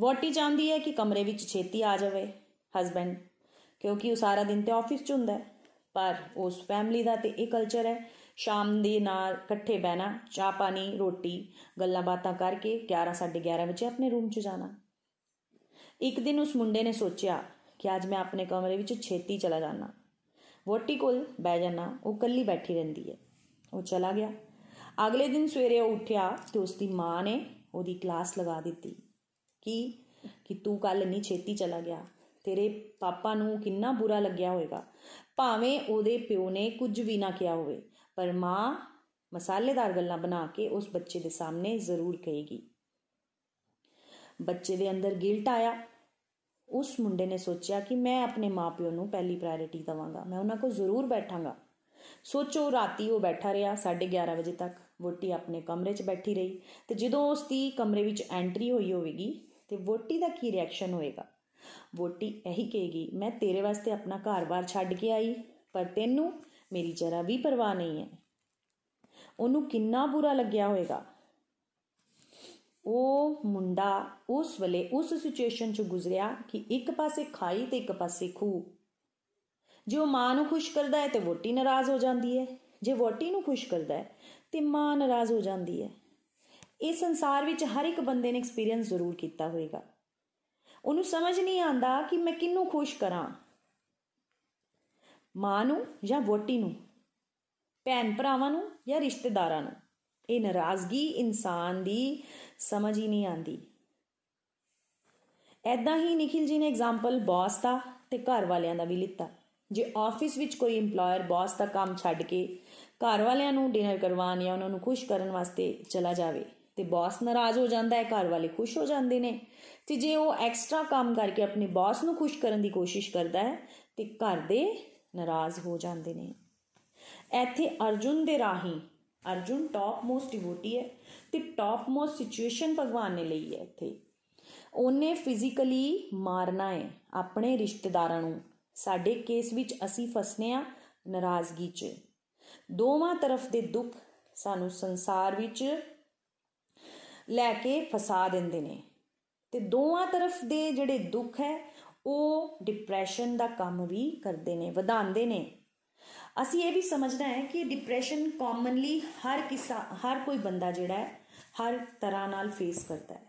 Speaker 1: ਵੋਟੀ ਚਾਹੁੰਦੀ ਹੈ ਕਿ ਕਮਰੇ ਵਿੱਚ ਛੇਤੀ ਆ ਜਾਵੇ। ਹਸਬੰਡ ਕਿਉਂਕਿ ਉਹ ਸਾਰਾ ਦਿਨ ਤੇ ਆਫਿਸ 'ਚ ਹੁੰਦਾ ਹੈ, ਪਰ ਉਸ ਫੈਮਿਲੀ ਦਾ ਤੇ ਇਹ ਕਲਚਰ ਹੈ, ਸ਼ਾਮ ਦੇ ਨਾਲ ਇਕੱਠੇ ਬਹਿਣਾ, ਚਾਹ ਪਾਣੀ, ਰੋਟੀ, ਗੱਲਾਂ ਬਾਤਾਂ ਕਰਕੇ 11 11:30 ਵਜੇ ਆਪਣੇ ਰੂਮ 'ਚ ਜਾਣਾ। ਇੱਕ ਦਿਨ ਉਸ ਮੁੰਡੇ ਨੇ ਸੋਚਿਆ ਕਿ ਅੱਜ ਮੈਂ ਆਪਣੇ ਕਮਰੇ ਵਿੱਚ ਛੇਤੀ ਚਲਾ ਜਾਣਾ। ਵੋਟੀ ਕੋਲ ਬਹਿ ਜਾਣਾ, ਉਹ ਕੱਲੀ ਬੈਠੀ ਰਹਿੰਦੀ ਹੈ। ਉਹ ਚਲਾ ਗਿਆ। ਅਗਲੇ ਦਿਨ ਸਵੇਰੇ ਉਹ ਉੱਠਿਆ ਤੇ ਉਸ ਦੀ ਮਾਂ ਨੇ ਉਹਦੀ ਕਲਾਸ ਲਗਾ ਦਿੱਤੀ ਕਿ ਕਿ ਤੂੰ ਕੱਲ ਨਹੀਂ ਛੇਤੀ ਚਲਾ ਗਿਆ। ਤੇਰੇ ਪਾਪਾ ਨੂੰ ਕਿੰਨਾ ਬੁਰਾ ਲੱਗਿਆ ਹੋਵੇਗਾ। ਭਾਵੇਂ ਉਹਦੇ ਪਿਓ ਨੇ ਕੁਝ ਵੀ ਨਾ ਕਿਹਾ ਹੋਵੇ, ਪਰ ਮਾਂ ਮਸਾਲੇਦਾਰ ਗੱਲਾਂ ਬਣਾ ਕੇ ਉਸ ਬੱਚੇ ਦੇ ਸਾਹਮਣੇ ਜ਼ਰੂਰ ਕਹੇਗੀ। ਬੱਚੇ ਦੇ ਅੰਦਰ ਗਿਲਟ ਆਇਆ। ਉਸ ਮੁੰਡੇ ਨੇ ਸੋਚਿਆ ਕਿ ਮੈਂ ਆਪਣੇ ਮਾਪਿਓ ਨੂੰ ਪਹਿਲੀ ਪ੍ਰਾਇੋਰਟੀ ਦਵਾਂਗਾ, ਮੈਂ ਉਹਨਾਂ ਕੋਲ ਜ਼ਰੂਰ ਬੈਠਾਂਗਾ। ਸੋਚੋ, ਰਾਤੀ ਉਹ ਬੈਠਾ ਰਿਹਾ 11:30 ਵਜੇ ਤੱਕ। ਵੋਟੀ ਆਪਣੇ ਕਮਰੇ 'ਚ ਬੈਠੀ ਰਹੀ ਤੇ ਜਦੋਂ ਉਸ ਦੀ ਕਮਰੇ ਵਿੱਚ ਐਂਟਰੀ ਹੋਈ ਹੋਵੇਗੀ ਤੇ ਵੋਟੀ ਦਾ ਕੀ ਰਿਐਕਸ਼ਨ ਹੋਏਗਾ? ਵੋਟੀ ਇਹੀ ਕਹੇਗੀ, ਮੈਂ ਤੇਰੇ ਵਾਸਤੇ ਆਪਣਾ ਘਰ-ਬਾਰ ਛੱਡ ਕੇ ਆਈ, ਪਰ ਤੈਨੂੰ ਮੇਰੀ ਜਰਾ ਵੀ ਪਰਵਾਹ ਨਹੀਂ ਹੈ। ਉਹਨੂੰ ਕਿੰਨਾ ਬੁਰਾ ਲੱਗਿਆ ਹੋਵੇਗਾ। ਉਹ ਮੁੰਡਾ ਉਸ ਵੇਲੇ ਉਸ ਸਿਚੁਏਸ਼ਨ 'ਚ ਗੁਜ਼ਰਿਆ ਕਿ ਇੱਕ ਪਾਸੇ ਖਾਈ ਤੇ ਇੱਕ ਪਾਸੇ ਖੂਹ। ਜੇ ਉਹ ਮਾਂ ਨੂੰ ਖੁਸ਼ ਕਰਦਾ ਹੈ ਤੇ ਵੋਟੀ ਨਾਰਾਜ਼ ਹੋ ਜਾਂਦੀ ਹੈ। ਜੇ ਵੋਟੀ ਨੂੰ ਖੁਸ਼ ਕਰਦਾ ਹੈ ਤੇ ਮਾਂ ਨਾਰਾਜ਼ ਹੋ ਜਾਂਦੀ ਹੈ। ਇਹ ਸੰਸਾਰ ਵਿੱਚ ਹਰ ਇੱਕ ਬੰਦੇ ਨੇ ਐਕਸਪੀਰੀਅੰਸ ਜ਼ਰੂਰ ਕੀਤਾ ਹੋਵੇਗਾ। ਉਹਨੂੰ ਸਮਝ ਨਹੀਂ ਆਂਦਾ ਕਿ ਮੈਂ ਕਿੰਨੂੰ ਖੁਸ਼ ਕਰਾਂ। ਮਾਂ ਨੂੰ ਜਾਂ ਵੋਟੀ ਨੂੰ, ਭੈਣ ਭਰਾਵਾਂ ਨੂੰ ਜਾਂ ਰਿਸ਼ਤੇਦਾਰਾਂ ਨੂੰ। ਇਹ ਨਾਰਾਜ਼ਗੀ ਇਨਸਾਨ ਦੀ ਸਮਝ ਹੀ ਨਹੀਂ ਆਂਦੀ ਐਦਾਂ ਹੀ ਨikhil ਜੀ ਨੇ ਐਗਜ਼ਾਮਪਲ ਬੌਸ ਦਾ ਤੇ ਘਰ ਵਾਲਿਆਂ ਦਾ ਵੀ ਲਿੱਤਾ। ਜੇ ਆਫਿਸ ਵਿੱਚ ਕੋਈ EMPLOYER ਬੌਸ ਦਾ ਕੰਮ ਛੱਡ ਕੇ ਘਰ ਵਾਲਿਆਂ ਨੂੰ ਡਿਨਰ ਕਰਵਾਉਣ ਜਾਂ ਉਹਨਾਂ ਨੂੰ ਖੁਸ਼ ਕਰਨ ਵਾਸਤੇ ਚਲਾ ਜਾਵੇ, ਤੇ ਬੌਸ ਨਾਰਾਜ਼ ਹੋ ਜਾਂਦਾ ਹੈ ਘਰ ਵਾਲੇ ਖੁਸ਼ ਹੋ ਜਾਂਦੇ ਨੇ। ਤੇ ਜੇ ਉਹ ਐਕਸਟਰਾ ਕੰਮ ਕਰਕੇ ਆਪਣੇ ਬੌਸ ਨੂੰ ਖੁਸ਼ ਕਰਨ ਦੀ ਕੋਸ਼ਿਸ਼ ਕਰਦਾ ਹੈ, ਤੇ ਘਰ ਦੇ ਨਾਰਾਜ਼ ਹੋ ਜਾਂਦੇ ਨੇ। ਇੱਥੇ ਅਰਜੁਨ ਦੇ ਰਾਹੀ ਅਰਜੁਨ ਟਾਪ ਮੋਸਟ ਡਿਵੋਟੀ ਹੈ ਤੇ ਟਾਪ ਮੋਸਟ ਸਿਚੁਏਸ਼ਨ ਭਗਵਾਨ ਨੇ ਲਈ ਹੈ ਇੱਥੇ। ਉਹਨੇ ਫਿਜ਼ੀਕਲੀ ਮਾਰਨਾ ਹੈ ਆਪਣੇ ਰਿਸ਼ਤੇਦਾਰਾਂ ਨੂੰ। ਸਾਡੇ ਕੇਸ ਵਿੱਚ ਅਸੀਂ ਫਸਨੇ ਆ ਨਾਰਾਜ਼ਗੀ 'ਚ। ਦੋਵਾਂ ਤਰਫ ਦੇ ਦੁੱਖ ਸਾਨੂੰ ਸੰਸਾਰ ਵਿੱਚ ਲੈ ਕੇ ਫਸਾ ਦਿੰਦੇ ਨੇ। ਤੇ ਦੋਵਾਂ ਤਰਫ ਦੇ ਜਿਹੜੇ ਦੁੱਖ ਹੈ, ਉਹ ਡਿਪਰੈਸ਼ਨ ਦਾ ਕੰਮ ਵੀ ਕਰਦੇ ਨੇ, ਵਧਾਉਂਦੇ ਨੇ। ਅਸੀਂ ਇਹ ਵੀ ਸਮਝਣਾ ਹੈ ਕਿ ਡਿਪਰੈਸ਼ਨ ਕਾਮਨਲੀ ਹਰ ਕਿਸਾ, ਹਰ ਕੋਈ ਬੰਦਾ ਜਿਹੜਾ ਹੈ, ਹਰ ਤਰ੍ਹਾਂ ਨਾਲ ਫੇਸ ਕਰਦਾ ਹੈ।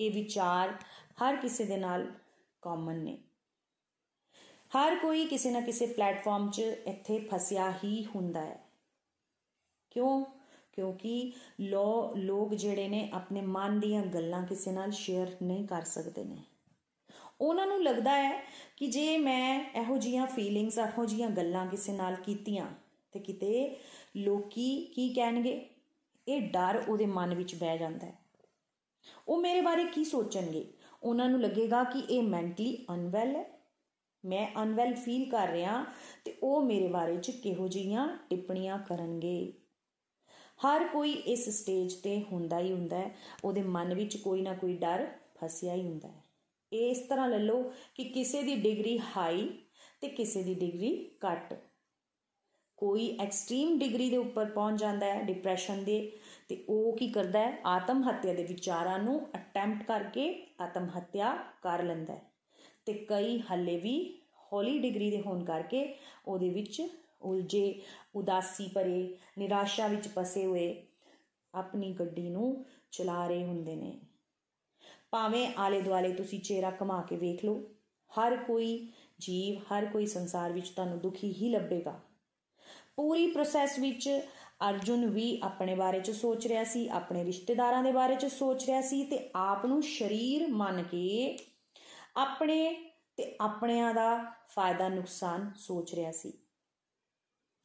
Speaker 1: ਇਹ ਵਿਚਾਰ ਹਰ ਕਿਸੇ ਦੇ ਨਾਲ ਕਾਮਨ ਨੇ। ਹਰ ਕੋਈ ਕਿਸੇ ਨਾ ਕਿਸੇ ਪਲੇਟਫਾਰਮ 'ਚ ਇੱਥੇ ਫਸਿਆ ਹੀ ਹੁੰਦਾ ਹੈ। ਕਿਉਂ? ਕਿਉਂਕਿ ਲੋ, ਲੋਕ ਜਿਹੜੇ ਨੇ ਆਪਣੇ ਮਨ ਦੀਆਂ ਗੱਲਾਂ ਕਿਸੇ ਨਾਲ ਸ਼ੇਅਰ ਨਹੀਂ ਕਰ ਸਕਦੇ ਨੇ। ਉਹਨਾਂ ਨੂੰ ਲੱਗਦਾ ਹੈ ਕਿ ਜੇ ਮੈਂ ਇਹੋ ਜੀਆਂ ਫੀਲਿੰਗਸ ਇਹੋ ਜੀਆਂ ਗੱਲਾਂ ਕਿਸੇ ਨਾਲ ਕੀਤੀਆਂ, ਤੇ ਕਿਤੇ ਲੋਕੀ ਕੀ ਕਹਿਣਗੇ? ਇਹ ਡਰ ਉਹਦੇ ਮਨ ਵਿੱਚ ਬਹਿ ਜਾਂਦਾ ਹੈ। ਉਹ ਮੇਰੇ ਬਾਰੇ ਕੀ ਸੋਚਣਗੇ? ਉਹਨਾਂ ਨੂੰ ਲੱਗੇਗਾ ਕਿ ਇਹ ਮੈਂਟਲੀ ਅਨਵੈਲ ਹੈ। ਮੈਂ ਅਨਵੈਲ ਫੀਲ ਕਰ ਰਿਹਾ ਤੇ ਉਹ ਮੇਰੇ ਬਾਰੇ ਚ ਕਿਹੋ ਜੀਆਂ ਟਿੱਪਣੀਆਂ ਕਰਨਗੇ। ਹਰ ਕੋਈ ਇਸ ਸਟੇਜ ਤੇ ਹੁੰਦਾ ਹੀ ਹੁੰਦਾ ਹੈ। ਉਹਦੇ ਮਨ ਵਿੱਚ ਕੋਈ ਨਾ ਕੋਈ ਡਰ ਫਸਿਆ ਹੀ ਹੁੰਦਾ ਹੈ। ਇਹ ਇਸ ਤਰ੍ਹਾਂ ਲੈ ਲਓ ਕਿ ਕਿਸੇ ਦੀ ਡਿਗਰੀ ਹਾਈ ਤੇ ਕਿਸੇ ਦੀ ਡਿਗਰੀ ਘੱਟ। ਕੋਈ ਐਕਸਟ੍ਰੀਮ ਡਿਗਰੀ ਦੇ ਉੱਪਰ ਪਹੁੰਚ ਜਾਂਦਾ ਹੈ ਡਿਪਰੈਸ਼ਨ ਦੇ ਤੇ ਉਹ ਕੀ ਕਰਦਾ ਹੈ? ਆਤਮ ਹੱਤਿਆ ਦੇ ਵਿਚਾਰਾਂ ਨੂੰ ਅਟੈਂਪਟ ਕਰਕੇ ਆਤਮ ਹੱਤਿਆ ਕਰ ਲੈਂਦਾ ਹੈ। ਤੇ ਕਈ ਹੱਲੇ ਵੀ ਹੌਲੀ ਡਿਗਰੀ ਦੇ ਹੋਣ ਕਰਕੇ ਉਹਦੇ ਵਿੱਚ ਉਲਝੇ। ਉਦਾਸੀ ਭਰੇ, ਨਿਰਾਸ਼ਾ ਵਿੱਚ ਫਸੇ ਹੋਏ ਆਪਣੀ ਗੱਡੀ ਨੂੰ ਚਲਾ ਰਹੇ ਹੁੰਦੇ ਨੇ। ਭਾਵੇਂ ਆਲੇ ਦੁਆਲੇ ਤੁਸੀਂ ਚਿਹਰਾ ਕਮਾ ਕੇ ਵੇਖ ਲਓ, ਹਰ ਕੋਈ ਜੀਵ, ਹਰ ਕੋਈ ਸੰਸਾਰ ਵਿੱਚ ਤੁਹਾਨੂੰ ਦੁਖੀ ਹੀ ਲੱਭੇਗਾ। ਪੂਰੀ ਪ੍ਰੋਸੈਸ ਵਿੱਚ ਅਰਜੁਨ ਵੀ ਆਪਣੇ ਬਾਰੇ ਚ ਸੋਚ ਰਿਹਾ ਸੀ, ਆਪਣੇ ਰਿਸ਼ਤੇਦਾਰਾਂ ਦੇ ਬਾਰੇ ਚ ਸੋਚ ਰਿਹਾ ਸੀ ਤੇ ਆਪ ਨੂੰ ਸ਼ਰੀਰ ਮੰਨ ਕੇ ਆਪਣੇ ਤੇ ਆਪਣਿਆਂ ਦਾ ਫਾਇਦਾ ਨੁਕਸਾਨ ਸੋਚ ਰਿਹਾ ਸੀ।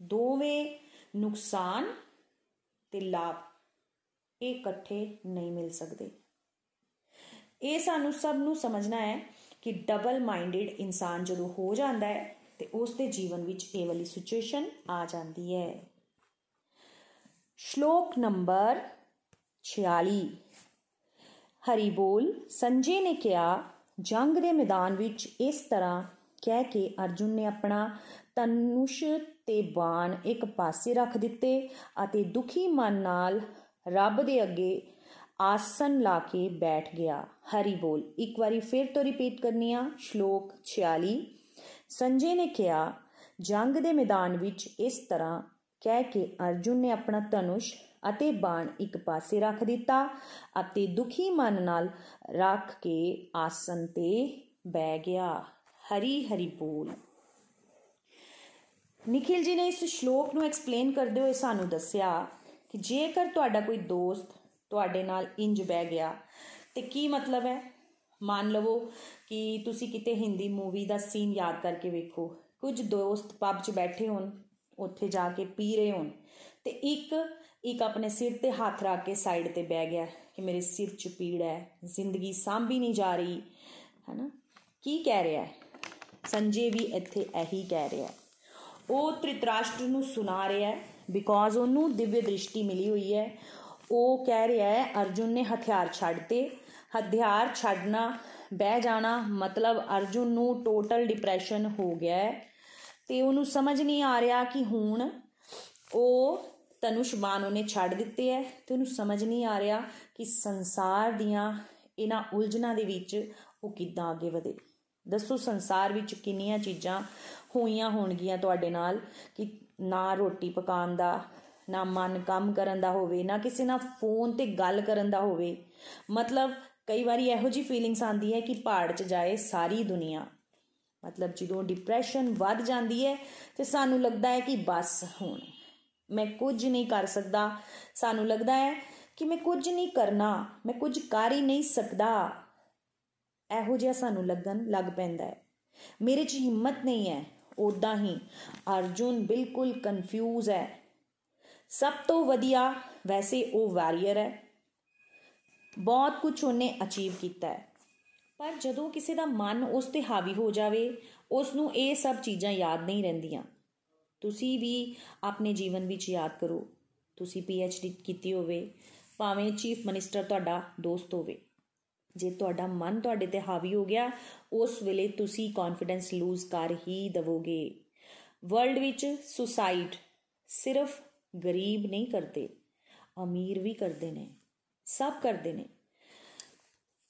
Speaker 1: ਦੋਵੇਂ ਨੁਕਸਾਨ ਤੇ ਲਾਭ ਇਹ ਇਕੱਠੇ ਨਹੀਂ ਮਿਲ ਸਕਦੇ। ਇਹ ਸਾਨੂੰ ਸਭ ਨੂੰ ਸਮਝਣਾ ਹੈ ਕਿ ਡਬਲ ਮਾਈਂਡਡ ਇਨਸਾਨ ਜਦੋਂ ਹੋ ਜਾਂਦਾ ਹੈ, ਤੇ ਉਸ ਦੇ ਜੀਵਨ ਵਿੱਚ ਇਹ ਵਾਲੀ ਸਿਚੁਏਸ਼ਨ ਆ ਜਾਂਦੀ ਹੈ। ਸ਼ਲੋਕ ਨੰਬਰ 46 ਹਰੀ ਬੋਲ, ਸੰਜੇ ਨੇ ਕਿਹਾ, ਜੰਗ ਦੇ ਮੈਦਾਨ ਵਿੱਚ ਇਸ ਤਰ੍ਹਾਂ ਕਹਿ ਕੇ ਅਰਜੁਨ ਨੇ ਆਪਣਾ ਤਨੁਸ਼ ਤੇ ਬਾਣ ਇੱਕ ਪਾਸੇ ਰੱਖ ਦਿੱਤੇ ਅਤੇ ਦੁਖੀ ਮਨ ਨਾਲ ਰੱਬ ਦੇ ਅੱਗੇ ਆਸਨ ਲਾ ਕੇ ਬੈਠ ਗਿਆ। ਹਰੀ ਬੋਲ, ਇੱਕ ਵਾਰੀ ਫਿਰ ਤੋਂ ਰਿਪੀਟ ਕਰਨੀ ਆ। ਸ਼ਲੋਕ 46 ਸੰਜੇ ਨੇ ਕਿਹਾ, ਜੰਗ ਦੇ ਮੈਦਾਨ ਵਿੱਚ ਇਸ ਤਰ੍ਹਾਂ ਕਹਿ ਕੇ ਅਰਜੁਨ ਨੇ ਆਪਣਾ ਧਨੁਸ਼ ਅਤੇ ਬਾਣ ਇੱਕ ਪਾਸੇ ਰੱਖ ਦਿੱਤਾ ਅਤੇ ਦੁਖੀ ਮਨ ਨਾਲ ਰੱਖ ਕੇ ਆਸਨ ਤੇ ਬਹਿ ਗਿਆ। ਹਰੀ ਹਰੀ ਬੋਲ। ਨikhil ji ਨੇ ਇਸ ਸ਼ਲੋਕ ਨੂੰ ਐਕਸਪਲੇਨ ਕਰਦੇ ਹੋਏ ਸਾਨੂੰ ਦੱਸਿਆ ਕਿ ਜੇਕਰ ਤੁਹਾਡਾ ਕੋਈ ਦੋਸਤ ਤੁਹਾਡੇ ਨਾਲ ਇੰਜ ਬਹਿ ਗਿਆ, ਤੇ ਕੀ ਮਤਲਬ ਹੈ? ਮੰਨ ਲਵੋ ਕਿ ਤੁਸੀਂ ਕਿਤੇ ਹਿੰਦੀ ਮੂਵੀ ਦਾ ਸੀਨ ਯਾਦ ਕਰਕੇ ਵੇਖੋ, ਕੁਝ ਦੋਸਤ ਪੱਬ 'ਚ ਬੈਠੇ ਹੋਣ, ਉੱਥੇ ਜਾ ਕੇ ਪੀ ਰਹੇ ਹੋਣ, ਤੇ ਇੱਕ ਇੱਕ ਆਪਣੇ ਸਿਰ ਤੇ ਹੱਥ ਰੱਖ ਕੇ ਸਾਈਡ ਤੇ ਬਹਿ ਗਿਆ ਕਿ ਮੇਰੇ ਸਿਰ 'ਚ ਪੀੜ ਹੈ, ਜ਼ਿੰਦਗੀ ਸਾਂਭੀ ਨਹੀਂ ਜਾ ਰਹੀ, ਹੈਨਾ? ਕੀ ਕਹਿ ਰਿਹਾ ਹੈ? ਸੰਜੇ ਵੀ ਇੱਥੇ ਇਹੀ ਕਹਿ ਰਿਹਾ ਉਹ ਤ੍ਰਿਤਰਾਸ਼ਟਰ ਨੂੰ ਸੁਣਾ ਰਿਹਾ ਹੈ ਬਿਕੋਜ਼ ਉਹਨੂੰ ਦਿਵਯ ਦ੍ਰਿਸ਼ਟੀ ਮਿਲੀ ਹੋਈ ਹੈ। ਉਹ ਕਹਿ ਰਿਹਾ ਹੈ, ਅਰਜੁਨ ਨੇ ਹਥਿਆਰ ਛੱਡਤੇ ਹਥਿਆਰ ਛੱਡਣਾ, ਬਹਿ ਜਾਣਾ, ਮਤਲਬ ਅਰਜੁਨ ਨੂੰ ਟੋਟਲ ਡਿਪਰੈਸ਼ਨ ਹੋ ਗਿਆ ਹੈ। ਤੇ ਉਹਨੂੰ ਸਮਝ ਨਹੀਂ ਆ ਰਿਹਾ ਕਿ ਹੁਣ ਉਹ ਤਨੁਸ਼ ਬਾਣ ਉਹਨੇ ਛੱਡ ਦਿੱਤੇ ਹੈ, ਤੇ ਉਹਨੂੰ ਸਮਝ ਨਹੀਂ ਆ ਰਿਹਾ ਕਿ ਸੰਸਾਰ ਦੀਆਂ ਇਹਨਾਂ ਉਲਝਣਾਂ ਦੇ ਵਿੱਚ ਉਹ ਕਿੱਦਾਂ ਅੱਗੇ ਵਧੇ। ਦੱਸੋ ਸੰਸਾਰ ਵਿੱਚ ਕਿੰਨੀਆਂ ਚੀਜ਼ਾਂ ਹੋਈਆਂ ਹੋਣਗੀਆਂ ਤੁਹਾਡੇ ਨਾਲ ਕਿ ਨਾ ਰੋਟੀ ਪਕਾਉਣ ਦਾ, ਨਾ ਮਨ ਕੰਮ ਕਰਨ ਦਾ ਹੋਵੇ, ਨਾ ਕਿਸੇ ਨਾਲ ਫੋਨ ਤੇ ਗੱਲ ਕਰਨ ਦਾ ਹੋਵੇ। ਮਤਲਬ ਕਈ ਵਾਰੀ ਇਹੋ ਜੀ ਫੀਲਿੰਗਸ ਆਉਂਦੀ ਹੈ ਕਿ ਪਹਾੜ 'ਚ ਜਾਏ ਸਾਰੀ ਦੁਨੀਆ। ਮਤਲਬ ਜਦੋਂ ਡਿਪਰੈਸ਼ਨ ਵੱਧ ਜਾਂਦੀ ਹੈ ਤੇ ਸਾਨੂੰ ਲੱਗਦਾ ਹੈ ਕਿ ਬਸ ਹੁਣ ਮੈਂ ਕੁਝ ਨਹੀਂ ਕਰ ਸਕਦਾ। ਸਾਨੂੰ ਲੱਗਦਾ ਹੈ ਕਿ ਮੈਂ ਕੁਝ ਨਹੀਂ ਕਰਨਾ, ਮੈਂ ਕੁਝ ਕਰ ਹੀ ਨਹੀਂ ਸਕਦਾ। ਇਹੋ ਜਿਹਾ ਸਾਨੂੰ ਲੱਗਣ ਲੱਗ ਪੈਂਦਾ ਹੈ। ਮੇਰੇ 'ਚ ਹਿੰਮਤ ਨਹੀਂ ਹੈ ਉਦਾਂ ਹੀ ਅਰਜੁਨ ਬਿਲਕੁਲ ਕਨਫਿਊਜ਼ ਹੈ। ਸਭ ਤੋਂ ਵਧੀਆ ਵੈਸੇ ਉਹ ਵਾਰੀਅਰ ਹੈ। ਬਹੁਤ ਕੁਝ ਉਹਨੇ ਅਚੀਵ ਕੀਤਾ ਹੈ। ਪਰ ਜਦੋਂ ਕਿਸੇ ਦਾ ਮਨ ਉਸ ਤੇ ਹਾਵੀ ਹੋ ਜਾਵੇ ਉਸ ਨੂੰ ਇਹ ਸਭ ਚੀਜ਼ਾਂ ਯਾਦ ਨਹੀਂ ਰਹਿੰਦੀਆਂ। ਤੁਸੀਂ ਵੀ ਆਪਣੇ ਜੀਵਨ ਵਿੱਚ ਯਾਦ ਕਰੋ। ਤੁਸੀਂ ਡੀ ਕੀਤੀ ਹੋਵੇ, ਭਾਵੇਂ ਚੀਫ ਮਿਨਿਸਟਰ ਤੁਹਾਡਾ ਦੋਸਤ ਹੋਵੇ। ਜੇ ਤੁਹਾਡਾ ਮਨ ਤੁਹਾਡੇ ਤੇ ਹਾਵੀ ਹੋ ਗਿਆ, ਉਸ ਵੇਲੇ ਤੁਸੀਂ ਕੌਨਫੀਡੈਂਸ ਲੂਜ਼ ਕਰ ਹੀ ਦਵੋਗੇ। ਵਰਲਡ ਵਿੱਚ ਸੁਸਾਈਡ ਸਿਰਫ ਗਰੀਬ ਨਹੀਂ ਕਰਦੇ, ਅਮੀਰ ਵੀ ਕਰਦੇ ਨੇ, ਸਭ ਕਰਦੇ ਨੇ।